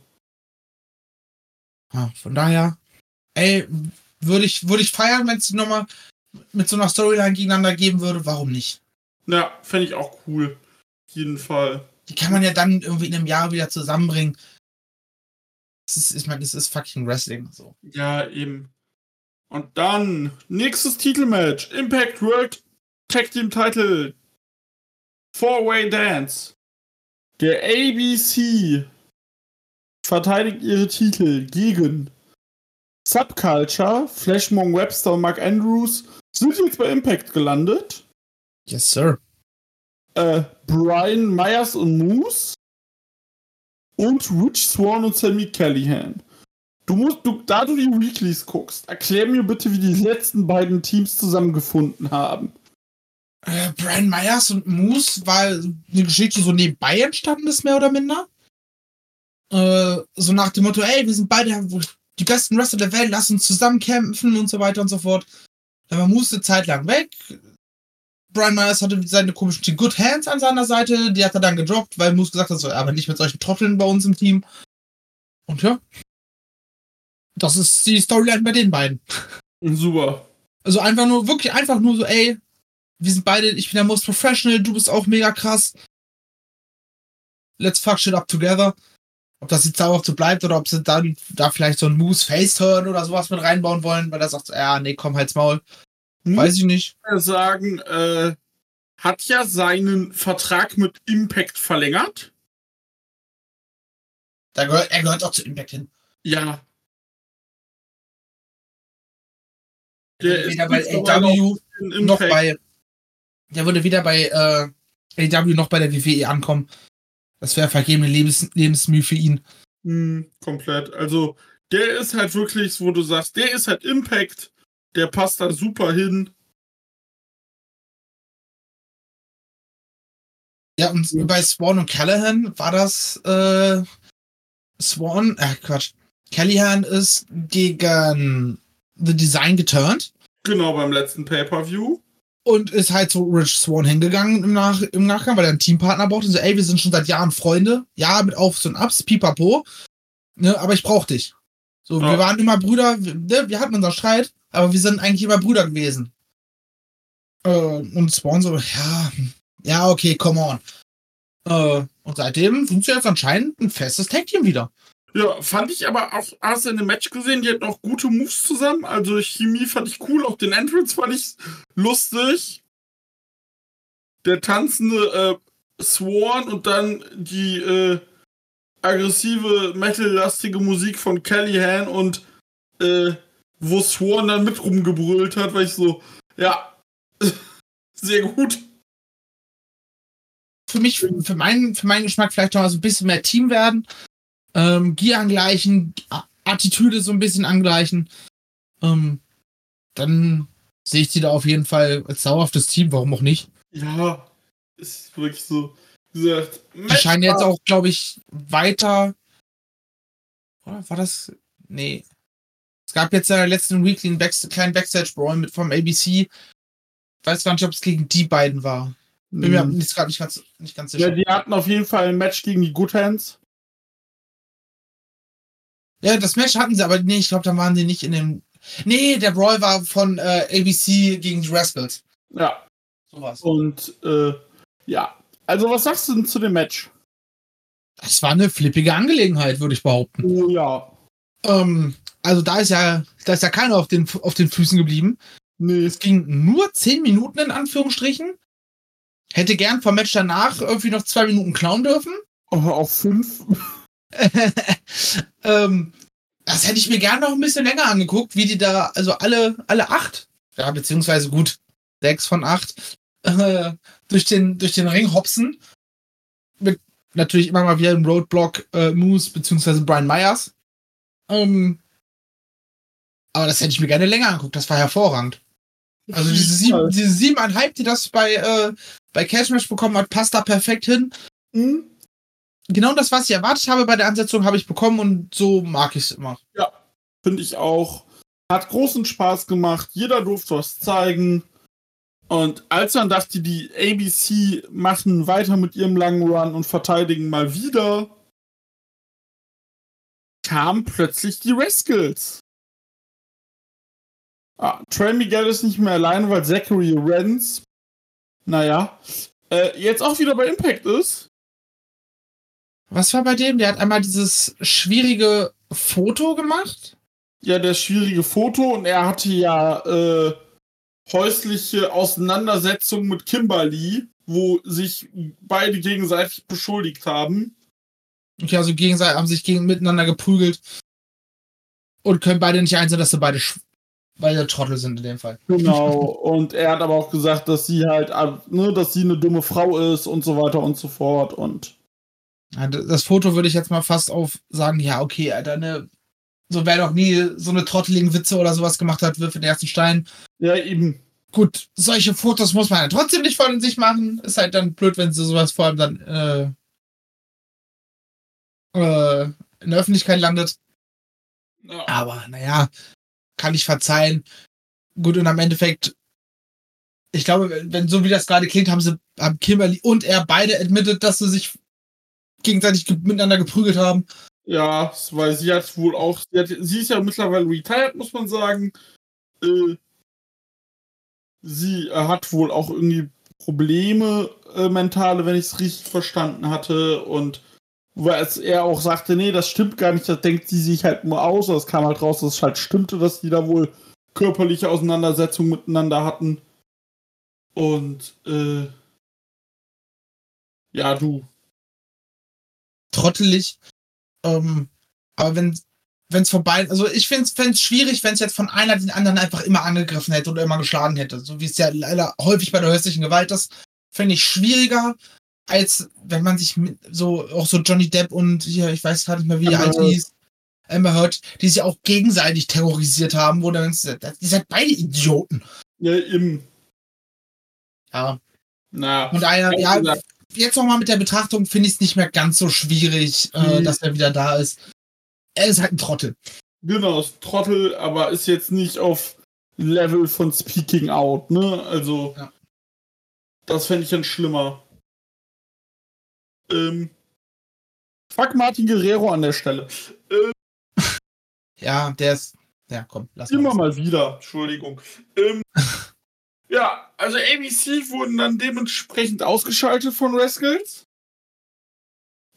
Ja, von daher, ey, würde ich, würde ich feiern, wenn es nochmal mit so einer Storyline gegeneinander geben würde. Warum nicht? Ja, fände ich auch cool. Auf jeden Fall. Die kann man ja dann irgendwie in einem Jahr wieder zusammenbringen. Das ist, ich meine, das ist fucking Wrestling. So. Ja, eben. Und dann, nächstes Titelmatch: Impact World Tag Team Title. Four-Way Dance. Der ABC verteidigt ihre Titel gegen Subculture, Flashmong Webster und Mark Andrews sind jetzt bei Impact gelandet. Yes, sir. Äh, Brian Myers und Moose und Rich Swan und Sammy Callahan. Du musst, du, da du die Weeklies guckst, erklär mir bitte, wie die letzten beiden Teams zusammengefunden haben. Äh, Brian Myers und Moose war eine Geschichte, die so nebenbei entstanden ist, mehr oder minder. Äh, so nach dem Motto, ey, wir sind beide die besten Wrestler der Welt, lass uns zusammen kämpfen und so weiter und so fort. Dann war Moose eine Zeit lang weg. Brian Myers hatte seine komischen Good Hands an seiner Seite, die hat er dann gedroppt, weil Moose gesagt hat, so, aber nicht mit solchen Trotteln bei uns im Team. Und ja. Das ist die Storyline bei den beiden. Super. Also einfach nur, wirklich einfach nur so, ey, wir sind beide, ich bin der Most Professional, du bist auch mega krass. Let's fuck shit up together. Ob das jetzt darauf so bleibt oder ob sie dann da vielleicht so ein Moose Face Turn oder sowas mit reinbauen wollen, weil er sagt, ja, nee, komm, halt's Maul. Hm? Weiß ich nicht. sagen, äh, hat ja seinen Vertrag mit Impact verlängert. Da gehört, er gehört auch zu Impact hin. Ja. Der ist weder bei AW noch bei. Der würde wieder bei äh, AW noch bei der WWE ankommen. Das wäre vergebene Lebens Lebensmühe für ihn. Hm, komplett. Also, der ist halt wirklich, wo du sagst, der ist halt Impact. Der passt da super hin. Ja, und ja. bei Swan und Callahan war das äh, Swan, äh Quatsch. Callahan ist gegen The Design geturnt. Genau, beim letzten Pay-Per-View. Und ist halt zu Rich Swan hingegangen im, Nach im Nachgang, weil er einen Teampartner braucht. Und so, ey, wir sind schon seit Jahren Freunde. Ja, mit Aufs und Ups, pipapo. Ne, aber ich brauch dich. So, Ja. wir waren immer Brüder, wir, ne, wir hatten unseren Streit, aber wir sind eigentlich immer Brüder gewesen. Äh, und Swan so, ja, ja, okay, come on. Äh, und seitdem sind sie jetzt anscheinend ein festes Tag-Team wieder. Ja, fand ich aber auch, hast du in dem Match gesehen, die hatten auch gute Moves zusammen. Also Chemie fand ich cool, auch den Entrance fand ich lustig. Der tanzende äh, Swan und dann die äh, aggressive, metal-lastige Musik von Callahan und äh, wo Swan dann mit rumgebrüllt hat, weil ich so, ja, sehr gut. für mich, für meinen, für meinen Geschmack vielleicht noch mal so ein bisschen mehr Team werden. Ähm, Gier angleichen, Attitüde so ein bisschen angleichen. Ähm, dann sehe ich sie da auf jeden Fall als dauerhaftes Team, warum auch nicht. Ja, ist wirklich so. Wie gesagt, Die scheinen jetzt auch, glaube ich, weiter. Oder war das? Nee. Es gab jetzt in der letzten Weekly einen Backst kleinen Backstage-Brawl mit vom ABC. Weiß gar nicht, ob es gegen die beiden war. Bin mir Mhm. jetzt gerade nicht ganz, nicht ganz Ja, sicher. die hatten auf jeden Fall ein Match gegen die Good Hands. Ja, das Match hatten sie, aber nee, ich glaube, da waren die nicht in dem. Nee, der Brawl war von äh, ABC gegen die Rascals. Ja, Sowas. und äh, ja. Also, was sagst du denn zu dem Match? Das war eine flippige Angelegenheit, würde ich behaupten. Oh ja. Ähm, also da ist ja, da ist ja keiner auf den, auf den Füßen geblieben. Nee, Es ging nur 10 Minuten in Anführungsstrichen. Hätte gern vom Match danach irgendwie noch zwei Minuten klauen dürfen. oh, auf fünf. ähm, das hätte ich mir gern noch ein bisschen länger angeguckt, wie die da, also alle, alle acht, ja, beziehungsweise gut, sechs von acht, äh, durch den, durch den Ring hopsen. Mit natürlich immer mal wieder im Roadblock äh, Moose, beziehungsweise Brian Myers. Ähm, aber das hätte ich mir gerne länger angeguckt, das war hervorragend. Also diese sieben, diese siebeneinhalb, die das bei, äh, bei Cashmatch bekommen hat, passt da perfekt hin Hm? Genau das, was ich erwartet habe bei der Ansetzung, habe ich bekommen und so mag ich es immer. Finde ich auch. Hat großen Spaß gemacht. Jeder durfte was zeigen. Und als dann dachte, die ABC machen weiter mit ihrem langen Run und verteidigen mal wieder, kamen plötzlich die Rascals. Ah, Trey Miguel ist nicht mehr allein, weil Zachary Renz, naja, äh, jetzt auch wieder bei Impact ist. Was war bei dem? Der hat einmal dieses schwierige Foto gemacht. Ja, das schwierige Foto und er hatte ja äh, häusliche Auseinandersetzungen mit Kimberly, wo sich beide gegenseitig beschuldigt haben. Okay, also gegenseitig haben sich gegen miteinander geprügelt und können beide nicht einsehen, dass sie beide beide Trottel sind in dem Fall. Genau. und er hat aber auch gesagt, dass sie halt, äh, ne, dass sie eine dumme Frau ist und so weiter und so fort. Und Das Foto würde ich jetzt mal fast auf sagen, ja, okay, Alter, ne, so wer doch nie so eine trotteligen Witze oder sowas gemacht hat, wirft den ersten Stein. ja, eben. Gut, solche Fotos muss man ja trotzdem nicht von sich machen. Ist halt dann blöd, wenn sie sowas vor allem dann äh, äh, in der Öffentlichkeit landet. Ja. Aber naja, kann ich verzeihen. Gut, und am Endeffekt, ich glaube, wenn so wie das gerade klingt, haben sie, haben Kimberly und er beide admitted, dass sie sich gegenseitig ge miteinander geprügelt haben. Ja, weil sie hat wohl auch, sie, hat, sie ist ja mittlerweile retired, muss man sagen. Äh, sie äh, hat wohl auch irgendwie Probleme äh, mentale, wenn ich es richtig verstanden hatte. Und weil er auch sagte, nee, das stimmt gar nicht, das denkt sie sich halt nur aus. Das kam halt raus, dass es halt stimmte, dass die da wohl körperliche Auseinandersetzungen miteinander hatten. Und äh, ja, du. Trottelig. Ähm, aber wenn wenn es vorbei, also ich finde es schwierig, wenn es jetzt von einer den anderen einfach immer angegriffen hätte oder immer geschlagen hätte, so wie es ja leider häufig bei der häuslichen Gewalt ist, finde ich schwieriger, als wenn man sich mit, so auch so Johnny Depp und hier, ich weiß gerade nicht mehr, wie die Amber alte hieß, Amber Heard, die sich auch gegenseitig terrorisiert haben, wo dann die seid beide Idioten. Ja, eben. Ja. Na, daher, wie ja, jetzt nochmal mit der Betrachtung finde ich es nicht mehr ganz so schwierig, äh, Mhm. dass er wieder da ist. Er ist halt ein Trottel. Genau, ist Trottel, aber ist jetzt nicht auf Level von Speaking Out, ne? Also, Ja. das fände ich dann schlimmer. Ähm, fuck Martin Guerrero an der Stelle. Ja, der ist. Ja, komm, lass Immer mal. mal wieder, Entschuldigung. Ähm, ja, also ABC wurden dann dementsprechend ausgeschaltet von Rascals.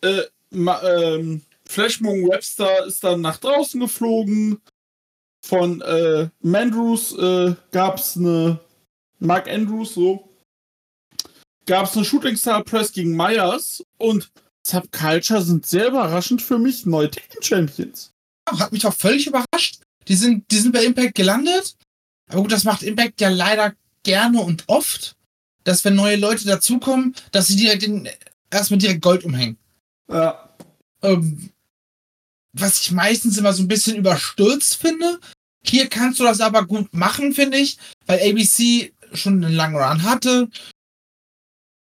Äh, ma, ähm, Flashmong Webster ist dann nach draußen geflogen. Von äh, Mandrews äh, gab es eine. Mark Andrews, so. Gab es eine Shooting Star Press gegen Myers. Und Subculture sind sehr überraschend für mich neue Tekken Champions. Hat mich auch völlig überrascht. Die sind, die sind bei Impact gelandet. Aber gut, das macht Impact ja leider gerne und oft, dass wenn neue Leute dazukommen, dass sie direkt in, erstmal direkt Gold umhängen. Ja. Ähm, was ich meistens immer so ein bisschen überstürzt finde. Hier kannst du das aber gut machen, finde ich, weil ABC schon einen langen Run hatte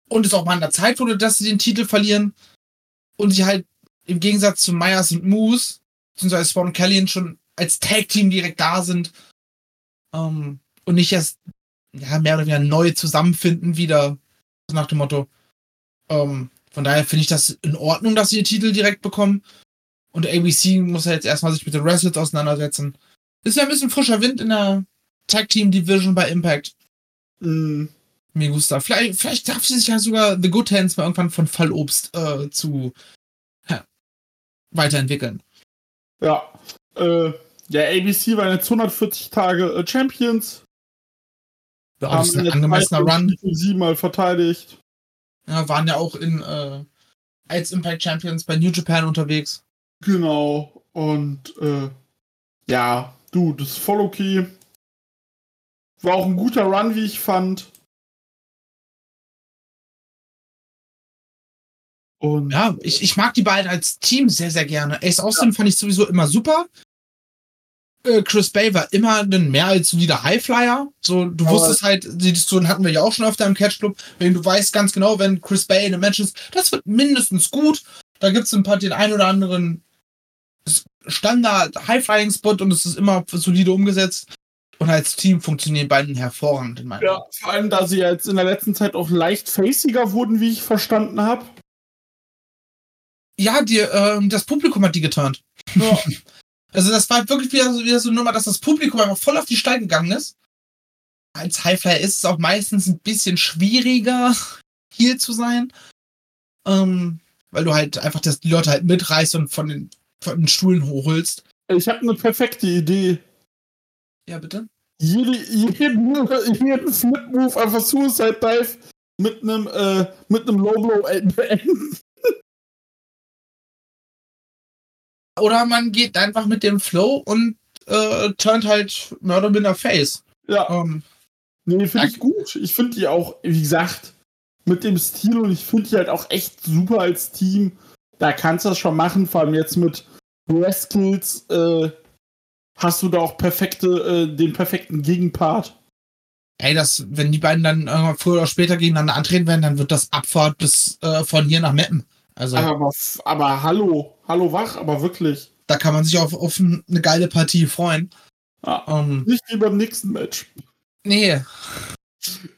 und es auch mal an der Zeit wurde, dass sie den Titel verlieren und sie halt im Gegensatz zu Myers und Moose, beziehungsweise Spawn und Callian schon als Tag-Team direkt da sind ähm, und nicht erst ja, mehr oder weniger neu zusammenfinden wieder, nach dem Motto. Ähm, von daher finde ich das in Ordnung, dass sie den Titel direkt bekommen. Und ABC muss ja jetzt erstmal sich mit den Wrestlers auseinandersetzen. Ist ja ein bisschen frischer Wind in der Tag Team Division bei Impact. Mm. Mir gusta. Vielleicht, vielleicht darf sie sich ja sogar The Good Hands mal irgendwann von Fallobst äh, zu ja, weiterentwickeln. Ja. Äh, ja, ABC waren jetzt 140 Tage äh, Champions. Ja, das ein angemessener Run. Siebenmal verteidigt. Ja, waren ja auch in äh, als Impact Champions bei New Japan unterwegs. Genau. Und äh, ja, du, das ist voll okay. War auch ein guter Run, wie ich fand. Und Ja, ich, ich mag die beiden als Team sehr, sehr gerne. Ace Austin fand ich sowieso immer super. Äh, Chris Bay war immer ein mehr als solider Highflyer. So, du Aber- wusstest halt, die Diskussion hatten wir ja auch schon öfter im Catch Club, wenn du weißt ganz genau, wenn Chris Bay in einem Match ist, das wird mindestens gut. Da gibt es ein paar den ein oder anderen Standard High-Flying-Spot und es ist immer solide umgesetzt. Und als Team funktionieren beiden hervorragend in meinen ja, Augen. vor allem, da sie jetzt in der letzten Zeit auch leicht faciger wurden, wie ich verstanden habe. Ja, die, ähm, das Publikum hat die geturnt. Ja. Also das war wirklich wieder so, wieder so eine Nummer, dass das Publikum einfach voll auf die Steine gegangen ist. Als Highflyer ist es auch meistens ein bisschen schwieriger, hier zu sein. Ähm, weil du halt einfach das, die Leute halt mitreißt und von den, von den Stuhlen hochholst. ich habe eine perfekte Idee. Ja, bitte? Jede, jeden, jeden Flip-Move einfach Suicide Dive mit einem äh, mit einem Low Blow beenden. Oder man geht einfach mit dem Flow und äh, turnt halt mehr oder minder Face. Ja. Ähm, Nee, finde ich gut. Ich finde die auch, wie gesagt, mit dem Stil und ich finde die halt auch echt super als Team. Da kannst du das schon machen, vor allem jetzt mit Rascals äh, hast du da auch perfekte, äh, den perfekten Gegenpart. ey, das, wenn die beiden dann äh, früher oder später gegeneinander antreten werden, dann wird das Abfahrt bis äh, von hier nach Meppen. Also Aber, aber hallo, hallo wach, aber wirklich. da kann man sich auf, auf eine geile Partie freuen. Ja, Ähm, nicht wie beim nächsten Match. nee, Äh,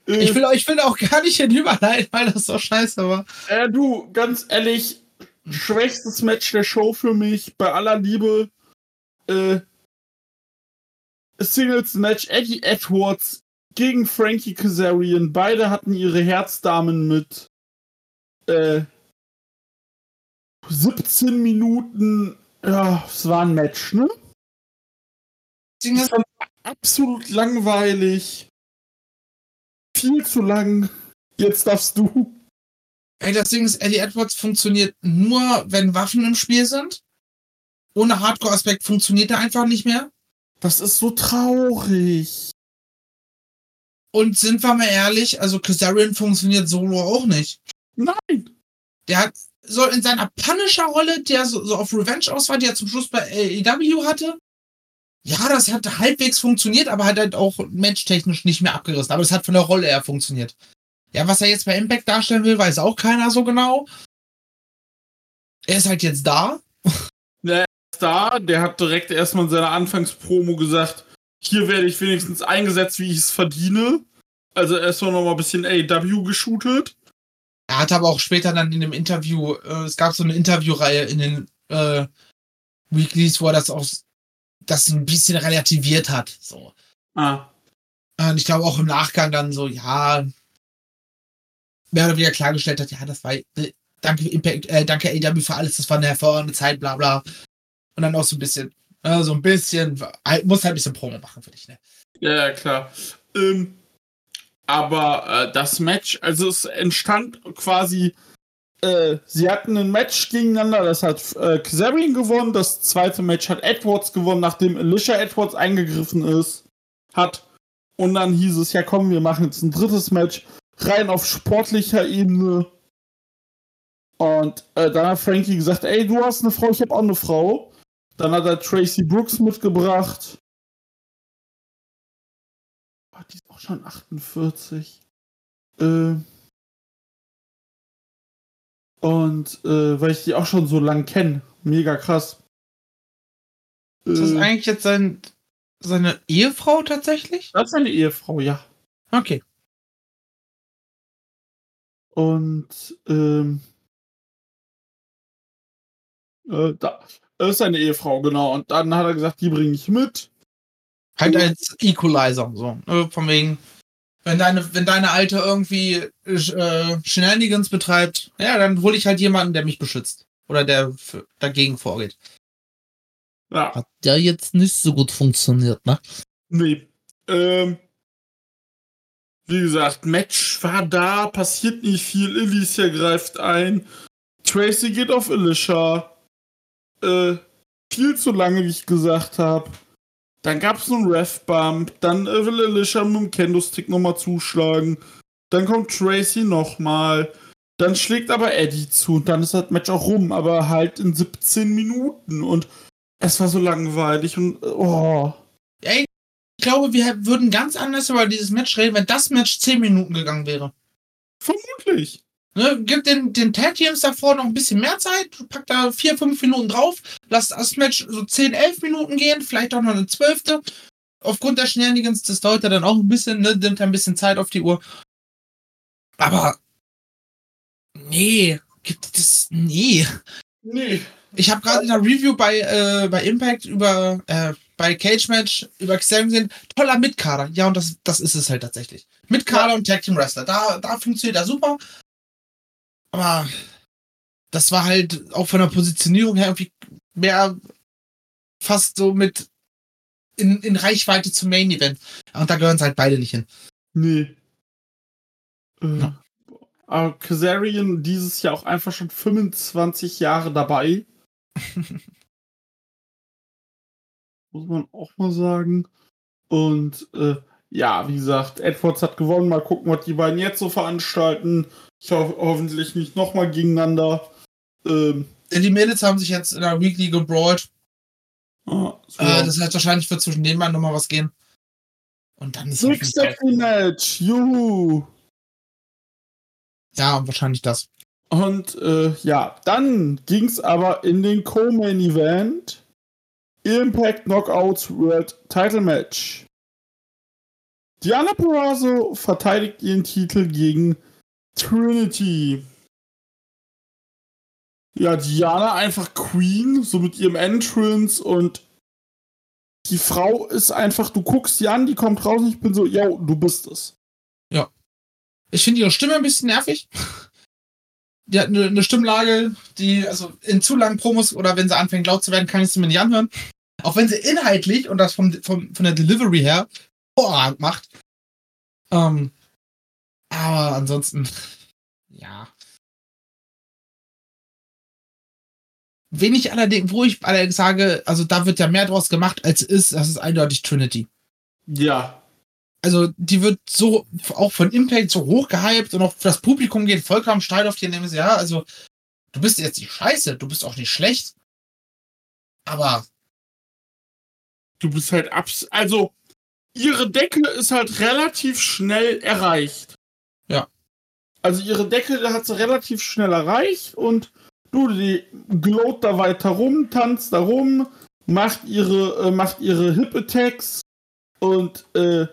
ich will, ich will auch gar nicht hinüberleiten, weil das so scheiße war. Äh, du, ganz ehrlich, schwächstes Match der Show für mich, bei aller Liebe. Äh, Singles Match Eddie Edwards gegen Frankie Kazarian. Beide hatten ihre Herzdamen mit äh, 17 Minuten. Ja, es war ein Match, ne? Ich fand absolut langweilig. Viel zu lang. Jetzt darfst du. Ey, das Ding ist, Eddie Edwards funktioniert nur, wenn Waffen im Spiel sind. Ohne Hardcore-Aspekt funktioniert er einfach nicht mehr. Das ist so traurig. Und sind wir mal ehrlich, also Kazarian funktioniert solo auch nicht. Nein. Der hat so in seiner Punisher-Rolle, der so, so auf Revenge aus war, die er zum Schluss bei AEW hatte. Ja, das hat halbwegs funktioniert, aber hat halt auch matchtechnisch nicht mehr abgerissen. Aber es hat von der Rolle her funktioniert. Ja, was er jetzt bei Impact darstellen will, weiß auch keiner so genau. Er ist halt jetzt da. Da, der hat direkt erstmal in seiner Anfangspromo gesagt, hier werde ich wenigstens eingesetzt, wie ich es verdiene. Also erstmal noch mal ein bisschen AW geshootet. Er hat aber auch später dann in dem Interview, äh, es gab so eine Interviewreihe in den äh, Weeklies, wo er das auch das ein bisschen relativiert hat. So. Ah. Und ich glaube auch im Nachgang dann so, ja, mehr oder weniger klargestellt hat, ja, das war, äh, danke Impact, äh, danke AW für alles, das war eine hervorragende Zeit, bla bla. Und dann auch so ein bisschen, äh, so ein bisschen, halt, muss halt ein bisschen Promo machen für dich, ne? Ja, ja, klar. Ähm, aber äh, das Match, also es entstand quasi, äh, sie hatten ein Match gegeneinander, das hat äh, Kazarian gewonnen, das zweite Match hat Edwards gewonnen, nachdem Alicia Edwards eingegriffen ist, hat. Und dann hieß es, ja komm, wir machen jetzt ein drittes Match, rein auf sportlicher Ebene. Und äh, dann hat Frankie gesagt, ey, du hast eine Frau, ich habe auch eine Frau. Dann hat er Tracy Brooks mitgebracht. Die ist auch schon 48. Äh, und äh, weil ich die auch schon so lang kenne. Mega krass. Ist das Äh, eigentlich jetzt sein, seine Ehefrau tatsächlich? das ist eine Ehefrau, ja. Okay. Und ähm, äh, da das ist seine Ehefrau, genau. Und dann hat er gesagt, die bringe ich mit. Halt als Equalizer, so. ne, Von wegen, wenn deine, wenn deine Alte irgendwie äh, Shenanigans betreibt, ja, dann hole ich halt jemanden, der mich beschützt. Oder der für, dagegen vorgeht. Ja, Hat ja jetzt nicht so gut funktioniert, ne? nee. Ähm, wie gesagt, Match war da, passiert nicht viel. Alicia greift ein. Tracy geht auf Alicia. Äh, viel zu lange, wie ich gesagt habe. Dann gab es einen Ref-Bump. Dann äh, will Alicia mit dem Kendo-Stick nochmal zuschlagen. Dann kommt Tracy nochmal. Dann schlägt aber Eddie zu und dann ist das Match auch rum, aber halt in 17 Minuten. Und es war so langweilig und oh. Ey, ich glaube, wir würden ganz anders über dieses Match reden, wenn das Match 10 Minuten gegangen wäre. Vermutlich. Ne, gib den, den Tag Teams davor noch ein bisschen mehr Zeit, pack da 4, 5 Minuten drauf, lass das Match so 10, 11 Minuten gehen, vielleicht auch noch eine zwölfte. Aufgrund der Shenanigans, das dauert ja dann auch ein bisschen, ne, nimmt ein bisschen Zeit auf die Uhr. Aber, nee, gibt das, nee. Nee. Ich habe gerade in der Review bei, äh, bei Impact über, äh, bei Cage Match über Xavier gesehen, toller Mitkader. Ja, und das, das ist es halt tatsächlich. Mitkader und Tag Team Wrestler. Da, da funktioniert er super. Aber das war halt auch von der Positionierung her irgendwie mehr fast so mit in, in Reichweite zum Main Event. Und da gehören sie halt beide nicht hin. Nee. Äh, Ja. Aber Kazarian dieses Jahr auch einfach schon 25 Jahre dabei. Muss man auch mal sagen. Und äh, ja, wie gesagt, Edwards hat gewonnen. Mal gucken, was die beiden jetzt so veranstalten. Ich hoffe hoffentlich nicht nochmal gegeneinander. Ähm, Die Mädels haben sich jetzt in der Weekly gebrawlt. ah, so. Äh, das heißt, wahrscheinlich wird zwischen den beiden nochmal was gehen. Und dann ist Six Match, juhu! Ja, wahrscheinlich das. Und äh, ja, dann ging es aber in den Co-Main Event Impact Knockouts World Title Match. Diana Perazzo verteidigt ihren Titel gegen Trinity. Ja, Diana einfach Queen, so mit ihrem Entrance und die Frau ist einfach, du guckst sie an, die kommt raus und ich bin so, ja, du bist es. Ich finde ihre Stimme ein bisschen nervig. Die hat eine, eine Stimmlage, die, also in zu langen Promos oder wenn sie anfängt laut zu werden, kann ich sie mir nicht anhören. Auch wenn sie inhaltlich und das vom, vom, von der Delivery her hervorragend macht. Ähm, aber ansonsten, ja. Wen ich allerdings, wo ich allerdings sage, also da wird ja mehr draus gemacht, als ist, das ist eindeutig Trinity Ja, also die wird so auch von Impact so hoch gehypt und auch das Publikum geht vollkommen steil auf die denken, ja, also du bist jetzt nicht scheiße, du bist auch nicht schlecht, aber du bist halt abs. Also, ihre Decke ist halt relativ schnell erreicht. Also, ihre Decke hat sie relativ schnell erreicht und du, die glowt da weiter rum, tanzt da rum, macht ihre, äh, macht ihre Hip Attacks. Und äh,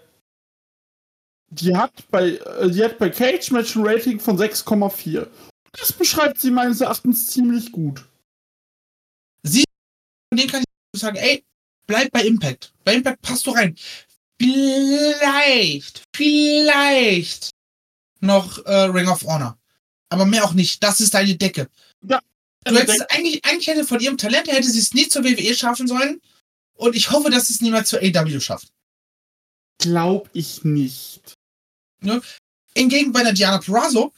die hat bei äh, die hat bei Cage Match ein Rating von 6,4. Das beschreibt sie meines Erachtens ziemlich gut. Sie, von denen kann ich sagen, ey, bleib bei Impact. Bei Impact passt du rein. Vielleicht, vielleicht noch äh, Ring of Honor. Aber mehr auch nicht. Das ist deine Decke. Ja. Du hättest, eigentlich, eigentlich hätte von ihrem Talent hätte sie es nie zur WWE schaffen sollen. Und ich hoffe, dass es niemals zur AW schafft. Glaub ich nicht. Hingegen bei der Diana Perazzo,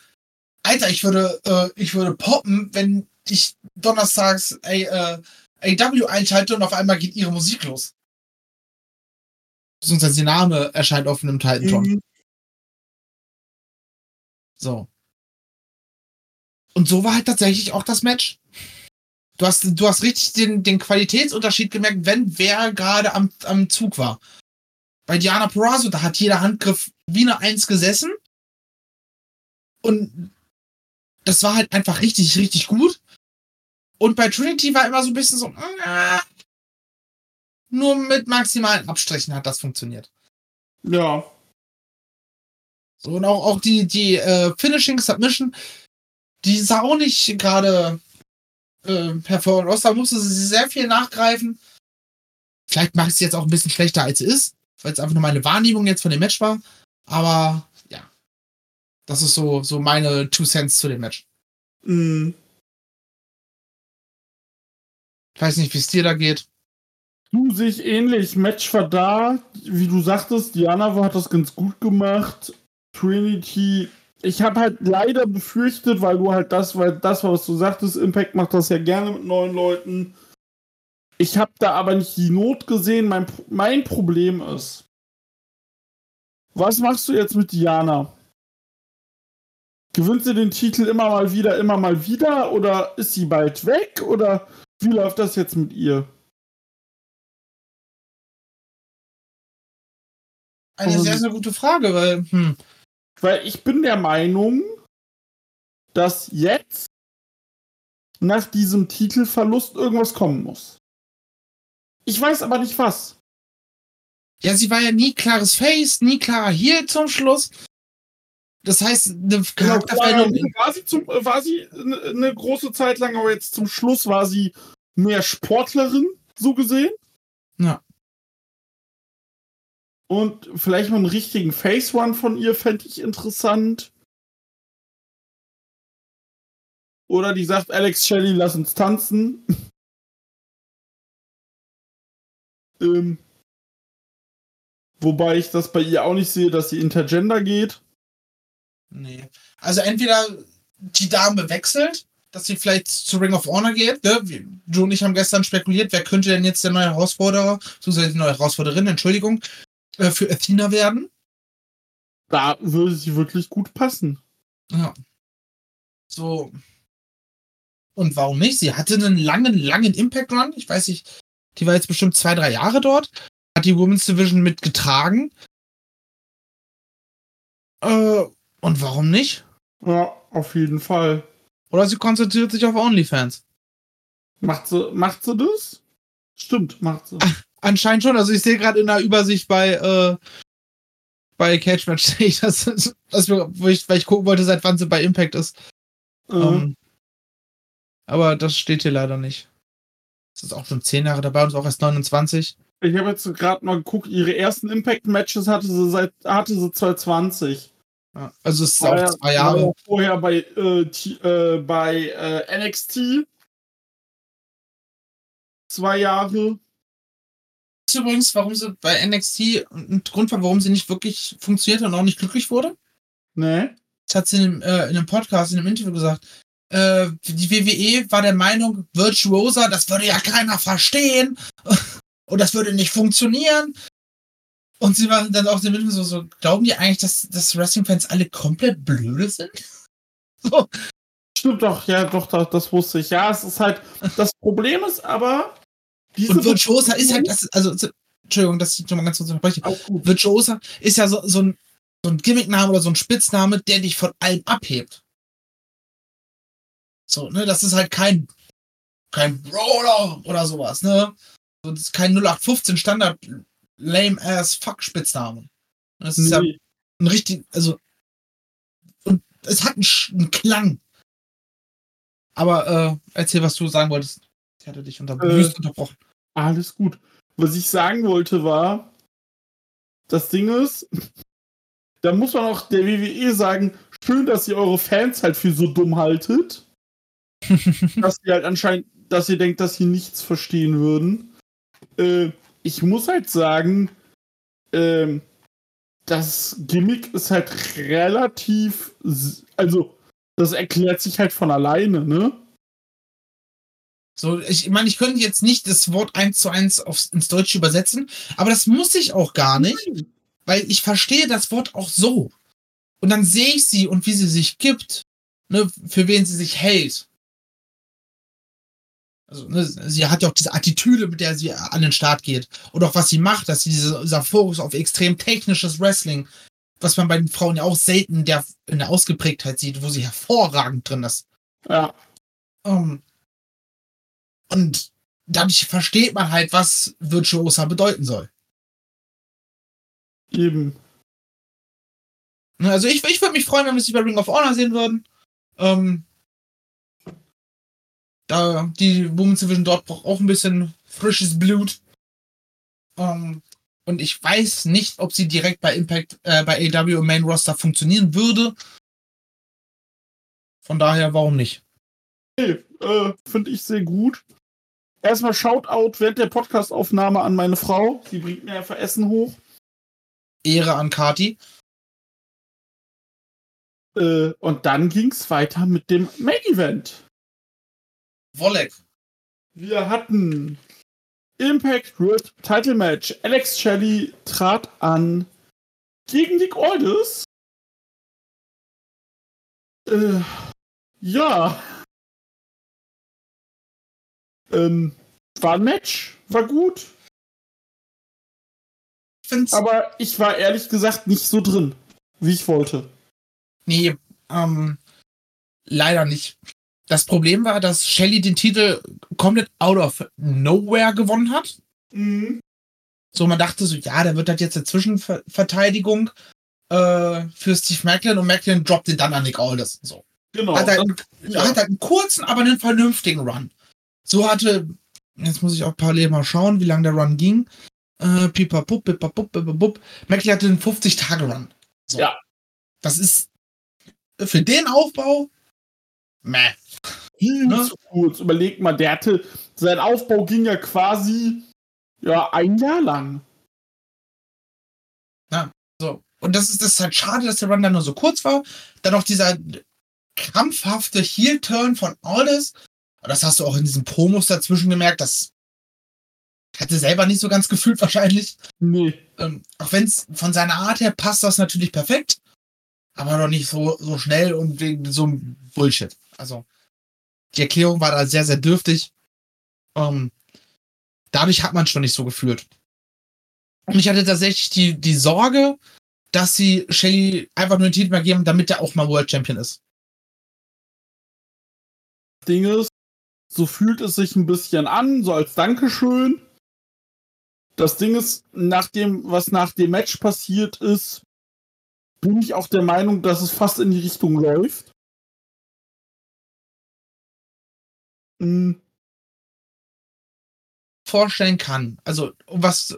Alter, ich würde, äh, ich würde poppen, wenn ich donnerstags ey, äh, AW einschalte und auf einmal geht ihre Musik los. Beziehungsweise der Name erscheint auf einem Titantron. So. Und so war halt tatsächlich auch das Match. Du hast, du hast richtig den, den Qualitätsunterschied gemerkt, wenn wer gerade am, am Zug war. Bei Diana Perazzo, da hat jeder Handgriff wie eine Eins gesessen. Und das war halt einfach richtig, richtig gut. Und bei Trinity war immer so ein bisschen so, äh, nur mit maximalen Abstrichen hat das funktioniert. Ja. So, und auch, auch die, die äh, Finishing Submission, die sah auch nicht gerade äh, hervorragend aus. Da musste sie sehr viel nachgreifen. Vielleicht mache ich sie jetzt auch ein bisschen schlechter, als sie ist, weil es einfach nur meine Wahrnehmung jetzt von dem Match war. Aber ja, das ist so, so meine Two Cents zu dem Match. Mhm. Ich weiß nicht, wie es dir da geht. Du sich ähnlich. Match war da. Wie du sagtest, Diana hat das ganz gut gemacht. Trinity. Ich habe halt leider befürchtet, weil du halt das, weil das, was du sagtest, Impact macht das ja gerne mit neuen Leuten. Ich habe da aber nicht die Not gesehen. Mein, mein Problem ist, was machst du jetzt mit Diana? Gewinnt sie den Titel immer mal wieder, immer mal wieder? Oder ist sie bald weg? Oder wie läuft das jetzt mit ihr? Eine sehr, sehr gute Frage, weil, hm, Weil ich bin der Meinung, dass jetzt nach diesem Titelverlust irgendwas kommen muss. Ich weiß aber nicht was. ja, sie war ja nie klares Face, nie klarer Heel zum Schluss. Das heißt, eine Genau, Charakterveränderung. war sie, zum, war sie eine große Zeit lang, aber jetzt zum Schluss war sie mehr Sportlerin, so gesehen. Ja. Und vielleicht mal einen richtigen Face One von ihr fände ich interessant. Oder die sagt, Alex Shelley, lass uns tanzen. ähm, wobei ich das bei ihr auch nicht sehe, dass sie intergender geht. Nee. Also entweder die Dame wechselt, dass sie vielleicht zu Ring of Honor geht. Ne? Joe und ich haben gestern spekuliert, wer könnte denn jetzt der neue Herausforderer, beziehungsweise die neue Herausforderin, Entschuldigung, äh, für Athena werden. Da würde sie wirklich gut passen. Ja. So. Und warum nicht? Sie hatte einen langen, langen Impact Run. Ich weiß nicht, die war jetzt bestimmt zwei, drei Jahre dort. Hat die Women's Division mitgetragen. Äh, und warum nicht? Ja, auf jeden Fall. Oder sie konzentriert sich auf OnlyFans. Macht sie, macht sie das? Stimmt, macht sie. Anscheinend schon. Also ich sehe gerade in der Übersicht bei äh, bei Match sehe ich das, das wo ich, weil ich gucken wollte, seit wann sie bei Impact ist. Mhm. Ähm, aber das steht hier leider nicht. Das ist auch schon zehn Jahre dabei und ist auch erst 29. Ich habe jetzt gerade mal geguckt, ihre ersten Impact-Matches hatte sie seit hatte sie 2020. Ja, also es ist War auch zwei Jahre. ja vorher bei, äh, T, äh, bei äh, NXT. Zwei Jahre. Das ist übrigens, warum sie bei NXT ein Grund war, warum sie nicht wirklich funktioniert und auch nicht glücklich wurde. Ne? Das hat sie in einem, äh, in einem Podcast, in einem Interview gesagt. Äh, die WWE war der Meinung, Virtuosa, das würde ja keiner verstehen. Und das würde nicht funktionieren. Und sie waren dann auch Interview so, so, glauben die eigentlich, dass, dass Wrestling-Fans alle komplett blöde sind? So. Stimmt doch, ja, doch, doch, das wusste ich. Ja, es ist halt. Das Problem ist aber. Und Virtuosa ist halt, das, also, so- Entschuldigung, dass ich nochmal ganz kurz unterbreche. Virtuosa ist ja so, so ein, so ein Gimmickname oder so ein Spitzname, der dich von allem abhebt. So, ne, das ist halt kein, kein Brawler oder sowas, ne? So, Das ist kein 0815 Standard lame ass fuck Spitzname. Das ist ja Nee. ein richtig, also und es hat einen, einen Klang. Aber äh, erzähl, was du sagen wolltest. Ich hatte dich unter Äh. unterbrochen. Alles gut. Was ich sagen wollte war, das Ding ist, da muss man auch der WWE sagen, schön, dass ihr eure Fans halt für so dumm haltet, dass ihr halt anscheinend, dass ihr denkt, dass sie nichts verstehen würden. Äh, ich muss halt sagen, ähm, das Gimmick ist halt relativ, also das erklärt sich halt von alleine, ne? So, ich meine, ich könnte jetzt nicht das Wort eins zu eins aufs, ins Deutsche übersetzen, aber das muss ich auch gar nicht, weil ich verstehe das Wort auch so. Und dann sehe ich sie und wie sie sich gibt, ne, für wen sie sich hält. Also, ne, sie hat ja auch diese Attitüde, mit der sie an den Start geht. Und auch was sie macht, dass sie diese, dieser Fokus auf extrem technisches Wrestling, was man bei den Frauen ja auch selten der, in der Ausgeprägtheit sieht, wo sie hervorragend drin ist. Ja. Ähm, und dadurch versteht man halt, was Virtuosa bedeuten soll. Eben. Ne, Also ich, ich würde mich freuen, wenn wir sie bei Ring of Honor sehen würden. Ähm, da die Women's Division dort braucht auch ein bisschen frisches Blut. Ähm, und ich weiß nicht, ob sie direkt bei Impact, äh, bei AW im Main Roster funktionieren würde. Von daher, warum nicht? Okay, äh, finde ich sehr gut. Erstmal Shoutout während der Podcastaufnahme an meine Frau. Die bringt mir einfach Essen hoch. Ehre an Kati. Äh, und dann ging's weiter mit dem Main Event. Wolleck. Wir hatten Impact World Title Match. Alex Shelley trat an gegen Nick Aldis. Äh, ja. Ähm, war ein Match, war gut. Find's, Aber ich war ehrlich gesagt nicht so drin, wie ich wollte. Nee, ähm, leider nicht. Das Problem war, dass Shelly den Titel komplett out of nowhere gewonnen hat. Mhm. So, man dachte so, ja, der wird halt jetzt eine Zwischenverteidigung äh, für Steve Macklin und Macklin droppt den dann an Nick Aldis. So. Genau. Hat, halt, das- ja. hat halt einen kurzen, aber einen vernünftigen Run. So hatte, jetzt muss ich auch parallel mal schauen, wie lange der Run ging. Äh, pipapup, pipapup, pipapup. Macklin hatte einen 50-Tage-Run. So. Ja. Das ist für den Aufbau, meh. Viel Ne? zu kurz. Überleg mal, der hatte, sein Aufbau ging ja quasi ja ein Jahr lang. So. Und das ist, das ist halt schade, dass der Run dann nur so kurz war. Dann noch dieser krampfhafte Heel-Turn von Aldis. Und das hast du auch in diesen Promos dazwischen gemerkt. Das hätte selber nicht so ganz gefühlt wahrscheinlich. Nee. Ähm, auch wenn es von seiner Art her passt, das natürlich perfekt. Aber noch nicht so, so schnell und wegen so einem Bullshit. Also, die Erklärung war da sehr, sehr dürftig. Ähm, dadurch hat man schon nicht so gefühlt. Und ich hatte tatsächlich die, die Sorge, dass sie Shelly einfach nur den Titel mal geben, damit er auch mal World Champion ist. Ding ist, so fühlt es sich ein bisschen an, so als Dankeschön. Das Ding ist, nach dem, was nach dem Match passiert ist, bin ich auch der Meinung, dass es fast in die Richtung läuft. Hm, Vorstellen kann. Also, was.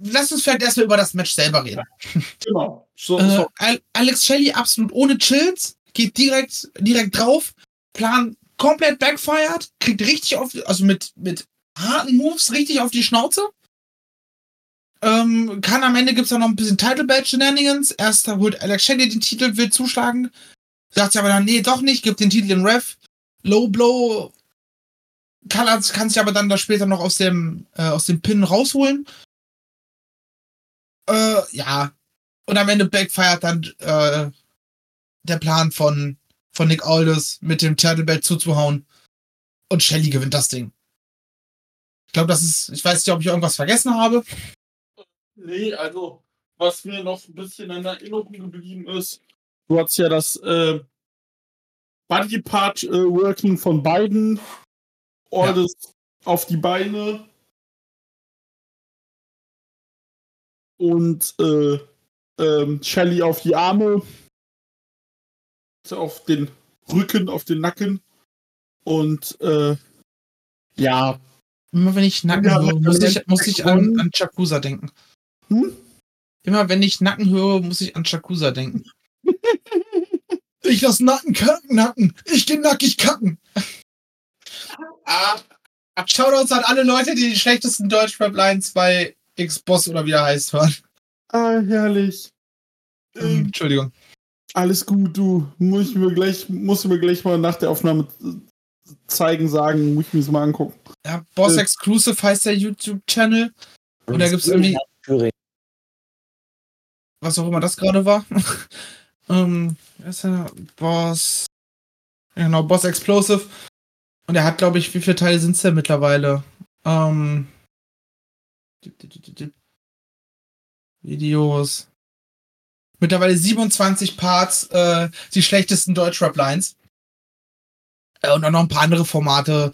Lass uns vielleicht erstmal über das Match selber reden. genau. So, Äh, so. Al- Alex Shelley absolut ohne Chills, geht direkt, direkt drauf, Plan komplett backfired, kriegt richtig auf, also mit, mit harten Moves richtig auf die Schnauze. Ähm, kann am Ende gibt's dann noch ein bisschen Title Badge Shenanigans. Erst da holt Alex Shelley den Titel, will zuschlagen. Sagt sie aber dann, nee, doch nicht, gibt den Titel in Ref. Low Blow. Kann, kann sich aber dann da später noch aus dem, äh, aus dem Pin rausholen. Äh, ja, und am Ende backfired dann äh, der Plan von, von Nick Aldis mit dem Turtle Belt zuzuhauen. Und Shelly gewinnt das Ding. Ich glaube, das ist, ich weiß nicht, ob ich irgendwas vergessen habe. Nee, also, was mir noch ein bisschen in Erinnerung geblieben ist, du hast ja das äh, Body Part äh, Working von beiden, alles auf die Beine. und äh, ähm, Shelly auf die Arme, auf den Rücken, auf den Nacken und äh, ja. Immer wenn ich Nacken Ja, höre, muss ich, muss ich an, an Chakusa denken. Hm? Immer wenn ich Nacken höre, muss ich an Chakusa denken. ich lass Nacken kacken, Nacken. Ich geh nackig kacken. ah, Shoutouts an alle Leute, die die schlechtesten Deutsch-Rap-Lines bei X-Boss oder wie er heißt hören. Ah, herrlich. Ähm, Ähm, Entschuldigung. Alles gut, du. Muss ich mir gleich, musst du mir gleich mal nach der Aufnahme zeigen, sagen, muss ich mir das mal angucken. Ja, Boss äh, Exclusive heißt der YouTube-Channel. Und da gibt's irgendwie, Thüringen. was auch immer das gerade war. ähm, wer ist der? Boss. Ja, Genau, Boss Explosive. Und er hat, glaube ich, wie viele Teile sind es denn mittlerweile? Ähm. Videos. Mittlerweile 27 Parts, äh, die schlechtesten Deutschrap-Lines. Äh, und auch noch ein paar andere Formate,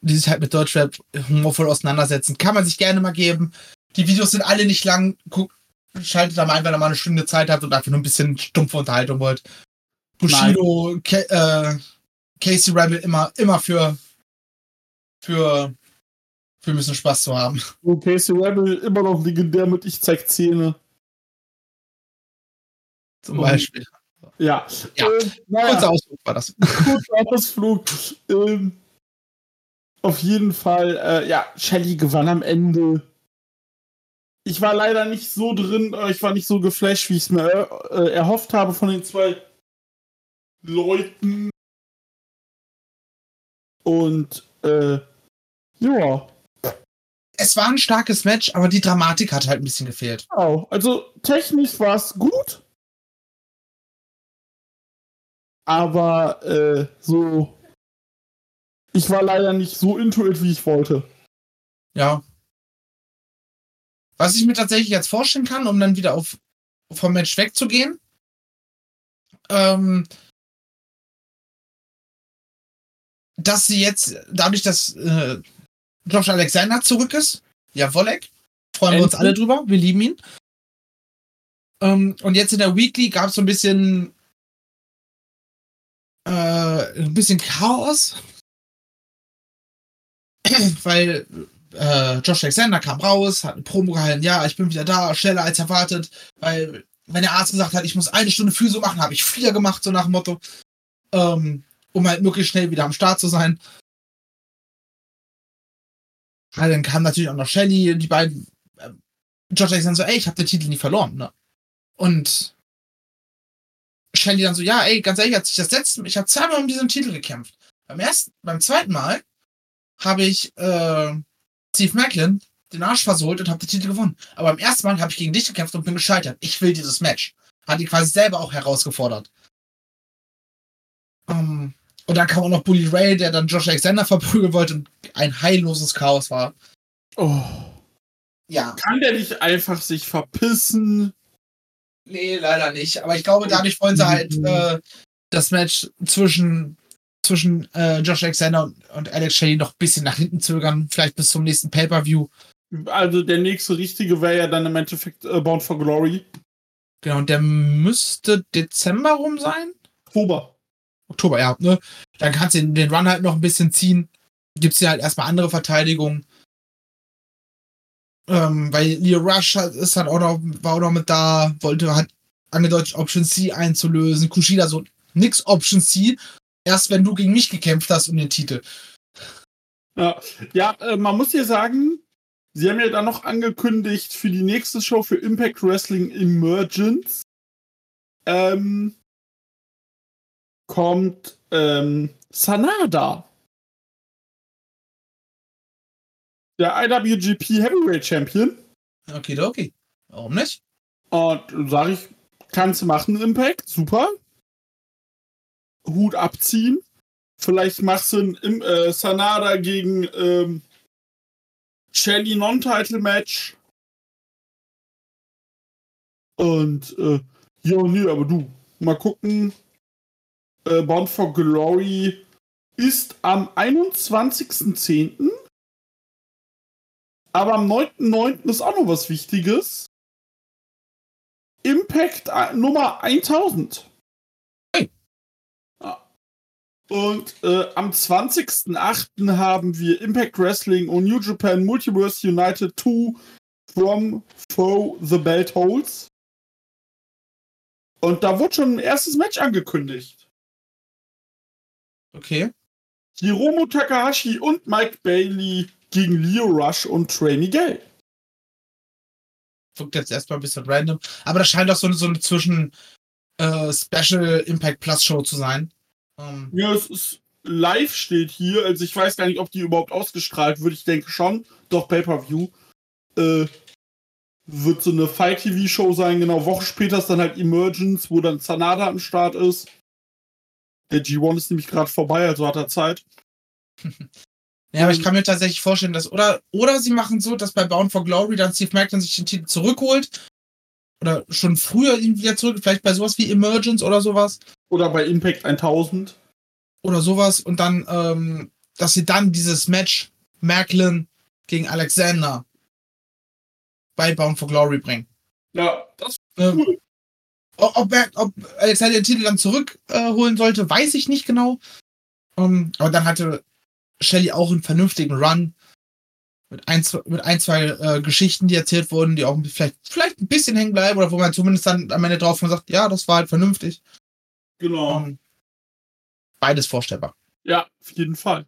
die sich halt mit Deutschrap humorvoll auseinandersetzen. Kann man sich gerne mal geben. Die Videos sind alle nicht lang. Guck, schaltet da mal ein, wenn ihr mal eine Stunde Zeit habt und einfach nur ein bisschen stumpfe Unterhaltung wollt. Bushido, Ca äh, Casey Rebel immer, immer für, für, für ein bisschen Spaß zu haben. Und Casey Rebel immer noch legendär mit Ich zeig Zähne. Zum. Beispiel. Ja. Ja. Äh, naja. Kurzer Ausflug war das. kurzer Ausflug. Ähm, auf jeden Fall, äh, ja, Shelly gewann am Ende. Ich war leider nicht so drin, äh, ich war nicht so geflasht, wie ich es mir äh, erhofft habe von den zwei Leuten. Und, äh, ja, Es war ein starkes Match, aber die Dramatik hat halt ein bisschen gefehlt. genau. Also technisch war es gut. Aber, äh, so. Ich war leider nicht so into it, wie ich wollte. Ja. Was ich mir tatsächlich jetzt vorstellen kann, um dann wieder auf vom Match wegzugehen, ähm, dass sie jetzt, dadurch, dass äh, Josh Alexander zurück ist, ja, Wolleck, freuen wir uns alle drüber, wir lieben ihn. Ähm, und jetzt in der Weekly gab es so ein bisschen ein bisschen Chaos, weil äh, Josh Alexander kam raus, hat eine Promo gehalten, ja, ich bin wieder da, schneller als erwartet, weil wenn der Arzt gesagt hat, ich muss eine Stunde Physio machen, habe ich vier gemacht, so nach dem Motto, ähm, um halt möglichst schnell wieder am Start zu sein. Ja, dann kam natürlich auch noch Shelly, die beiden, äh, Josh Alexander so, ey, ich habe den Titel nie verloren, ne? Und Shelly dann so, ja, ey, ganz ehrlich, als ich das letzte Mal, ich habe zweimal um diesen Titel gekämpft. Beim ersten, beim zweiten Mal habe ich äh, Steve Macklin den Arsch versohlt und habe den Titel gewonnen. Aber beim ersten Mal habe ich gegen dich gekämpft und bin gescheitert. Ich will dieses Match. Hat die quasi selber auch herausgefordert. Um, und dann kam auch noch Bully Ray, der dann Josh Alexander verprügeln wollte und ein heilloses Chaos war. Oh. Ja. Kann der nicht einfach sich verpissen? Nee, leider nicht. Aber ich glaube, dadurch wollen sie halt Mhm. äh, das Match zwischen, zwischen äh, Josh Alexander und, und Alex Shelley noch ein bisschen nach hinten zögern. Vielleicht bis zum nächsten Pay-Per-View. Also der nächste richtige wäre ja dann im Endeffekt äh, Bound for Glory. Genau, und der müsste Dezember rum sein. Oktober. Oktober, ja. Ne? Dann kannst du den, den Run halt noch ein bisschen ziehen. Gibt's ja halt erstmal andere Verteidigungen. Ähm, weil Leo Rush hat, ist dann auch noch, war auch noch mit da, wollte halt angedeutet, Option C einzulösen. Kushida so, nix Option C. Erst wenn du gegen mich gekämpft hast um den Titel. Ja, ja äh, man muss hier sagen, sie haben ja dann noch angekündigt für die nächste Show für Impact Wrestling Emergence ähm, kommt ähm, Sanada. Der IWGP Heavyweight Champion. Okay, okay. Warum nicht? Und sag ich, kannst du machen, Impact, super. Hut abziehen. Vielleicht machst du ein äh, Sanada gegen ähm, Shelly Non-Title-Match. Und äh, ja, nee, aber du, mal gucken. Äh, Bound for Glory ist am 21.10. Aber am 9.9. ist auch noch was Wichtiges. Impact äh, Nummer 1000. Hey. Ja. Und äh, am 20.08. haben wir Impact Wrestling und New Japan Multiverse United 2 from For the Belt Holds. Und da wurde schon ein erstes Match angekündigt. Okay. Hiromu Takahashi und Mike Bailey gegen Leo Rush und Trey Miguel. Wirkt jetzt erstmal ein bisschen random. Aber das scheint auch so eine, so eine zwischen äh, Special Impact Plus Show zu sein. Ähm, Ja, es ist live steht hier. Also ich weiß gar nicht, ob die überhaupt ausgestrahlt wird. Ich denke schon. Doch Pay-Per-View. Äh, wird so eine Fight-TV-Show sein. Genau, Woche später ist dann halt Emergence, wo dann Sanada am Start ist. Der G1 ist nämlich gerade vorbei, also hat er Zeit. ja, aber ich Ähm, kann mir tatsächlich vorstellen, dass. Oder, oder sie machen so, dass bei Bound for Glory dann Steve Macklin sich den Titel zurückholt. Oder schon früher ihn wieder zurück. Vielleicht bei sowas wie Emergence oder sowas. Oder bei Impact 1000. Oder sowas. Und dann, ähm, dass sie dann dieses Match Macklin gegen Alexander bei Bound for Glory bringen. Ja, das Ähm, Cool. ob, ob, er- ob Alexander den Titel dann zurückholen äh, sollte, weiß ich nicht genau. Ähm, aber dann hatte Shelly auch einen vernünftigen Run mit ein, zwei, mit ein, zwei äh, Geschichten, die erzählt wurden, die auch vielleicht, vielleicht ein bisschen hängen bleiben oder wo man zumindest dann am Ende drauf sagt, ja, das war halt vernünftig. genau. Ähm, beides vorstellbar. Ja, auf jeden Fall.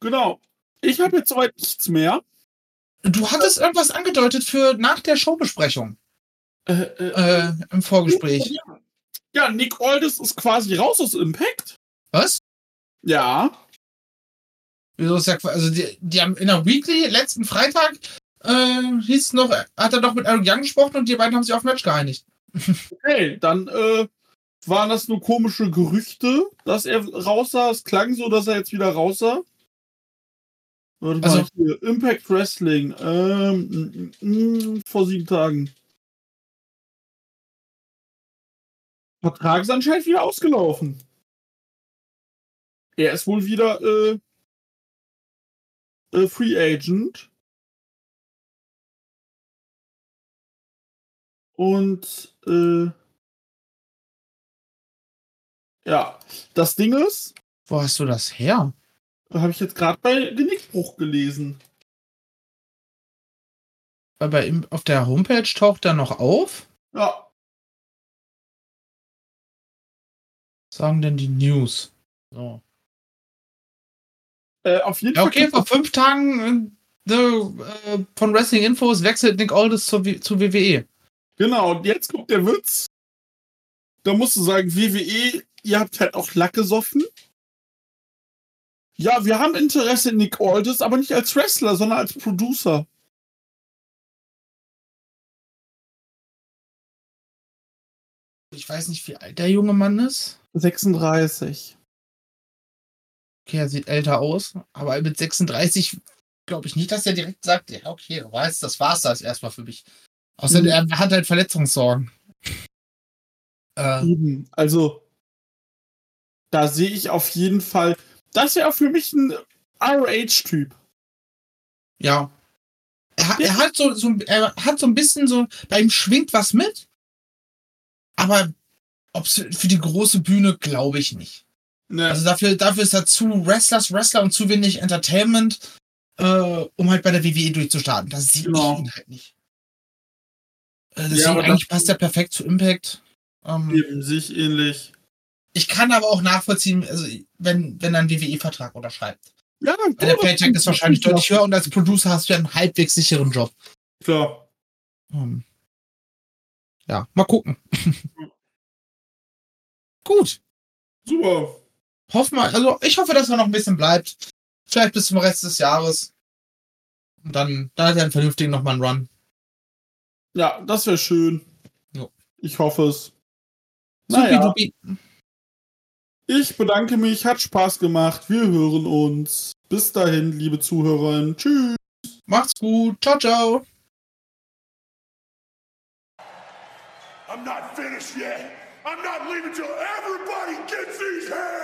Genau. Ich habe jetzt soweit nichts mehr. Du hattest irgendwas angedeutet für nach der Showbesprechung Äh, äh, äh, im Vorgespräch. Ja. ja, Nick Aldis ist quasi raus aus Impact. Was? Ja. Wieso ist ja, also die, die haben in der Weekly letzten Freitag äh, hieß noch, hat er doch mit Eric Young gesprochen und die beiden haben sich auf Match geeinigt. Okay, dann äh, waren das nur komische Gerüchte, dass er raus sah. Es klang so, dass er jetzt wieder raus sah. Warte mal, Also- hier, Impact Wrestling, ähm, mm, mm, vor sieben Tagen. Vertrag ist anscheinend wieder ausgelaufen. Er ist wohl wieder äh, äh, Free Agent. Und äh, ja, das Ding ist, Wo hast du das her? habe ich jetzt gerade bei Genickbruch gelesen. Weil bei ihm auf der Homepage taucht er noch auf. Ja, Was sagen denn die News? So. Äh, auf jeden Ja, Fall. okay, vor fünf Tagen äh, äh, von Wrestling Infos wechselt Nick Aldis zur, W- zu WWE. Genau, und jetzt kommt der Witz. Da musst du sagen, WWE, ihr habt halt auch Lack gesoffen. Ja, wir haben Interesse in Nick Aldis, aber nicht als Wrestler, sondern als Producer. Ich weiß nicht, wie alt der junge Mann ist. 36. Okay, er sieht älter aus, aber mit 36 glaube ich nicht, dass er direkt sagt, ja, okay, du weißt, das war's das erstmal für mich. Außerdem, Mhm. er hat halt Verletzungssorgen. Äh, Eben. Also, da sehe ich auf jeden Fall. Das wäre für mich ein RH-Typ. ja. Er, hat- er hat so, so, er hat so ein bisschen so, bei ihm schwingt was mit, aber ob's für die große Bühne glaube ich nicht. Ne, Also dafür, dafür ist er zu Wrestlers Wrestler und zu wenig Entertainment, äh, um halt bei der WWE durchzustarten. Das sieht Genau. ihn halt nicht. Äh, deswegen aber eigentlich das- passt er perfekt zu Impact. Ähm, eben sich ähnlich. Ich kann aber auch nachvollziehen, also wenn, wenn er einen WWE-Vertrag unterschreibt. Ja, dann der Paycheck ist wahrscheinlich deutlich höher und als Producer hast du ja einen halbwegs sicheren Job. Klar. Ähm, ja, mal gucken. Gut. Super. Hoffen wir, also ich hoffe, dass er noch ein bisschen bleibt. Vielleicht bis zum Rest des Jahres. Und dann, dann hat er einen vernünftigen nochmal einen Run. Ja, das wäre schön. Jo. Ich hoffe es. Naja, ich bedanke mich, hat Spaß gemacht. Wir hören uns. Bis dahin, liebe Zuhörerinnen. Tschüss. Macht's gut. Ciao, ciao. I'm not finished yet. I'm not leaving till everybody gets these hands.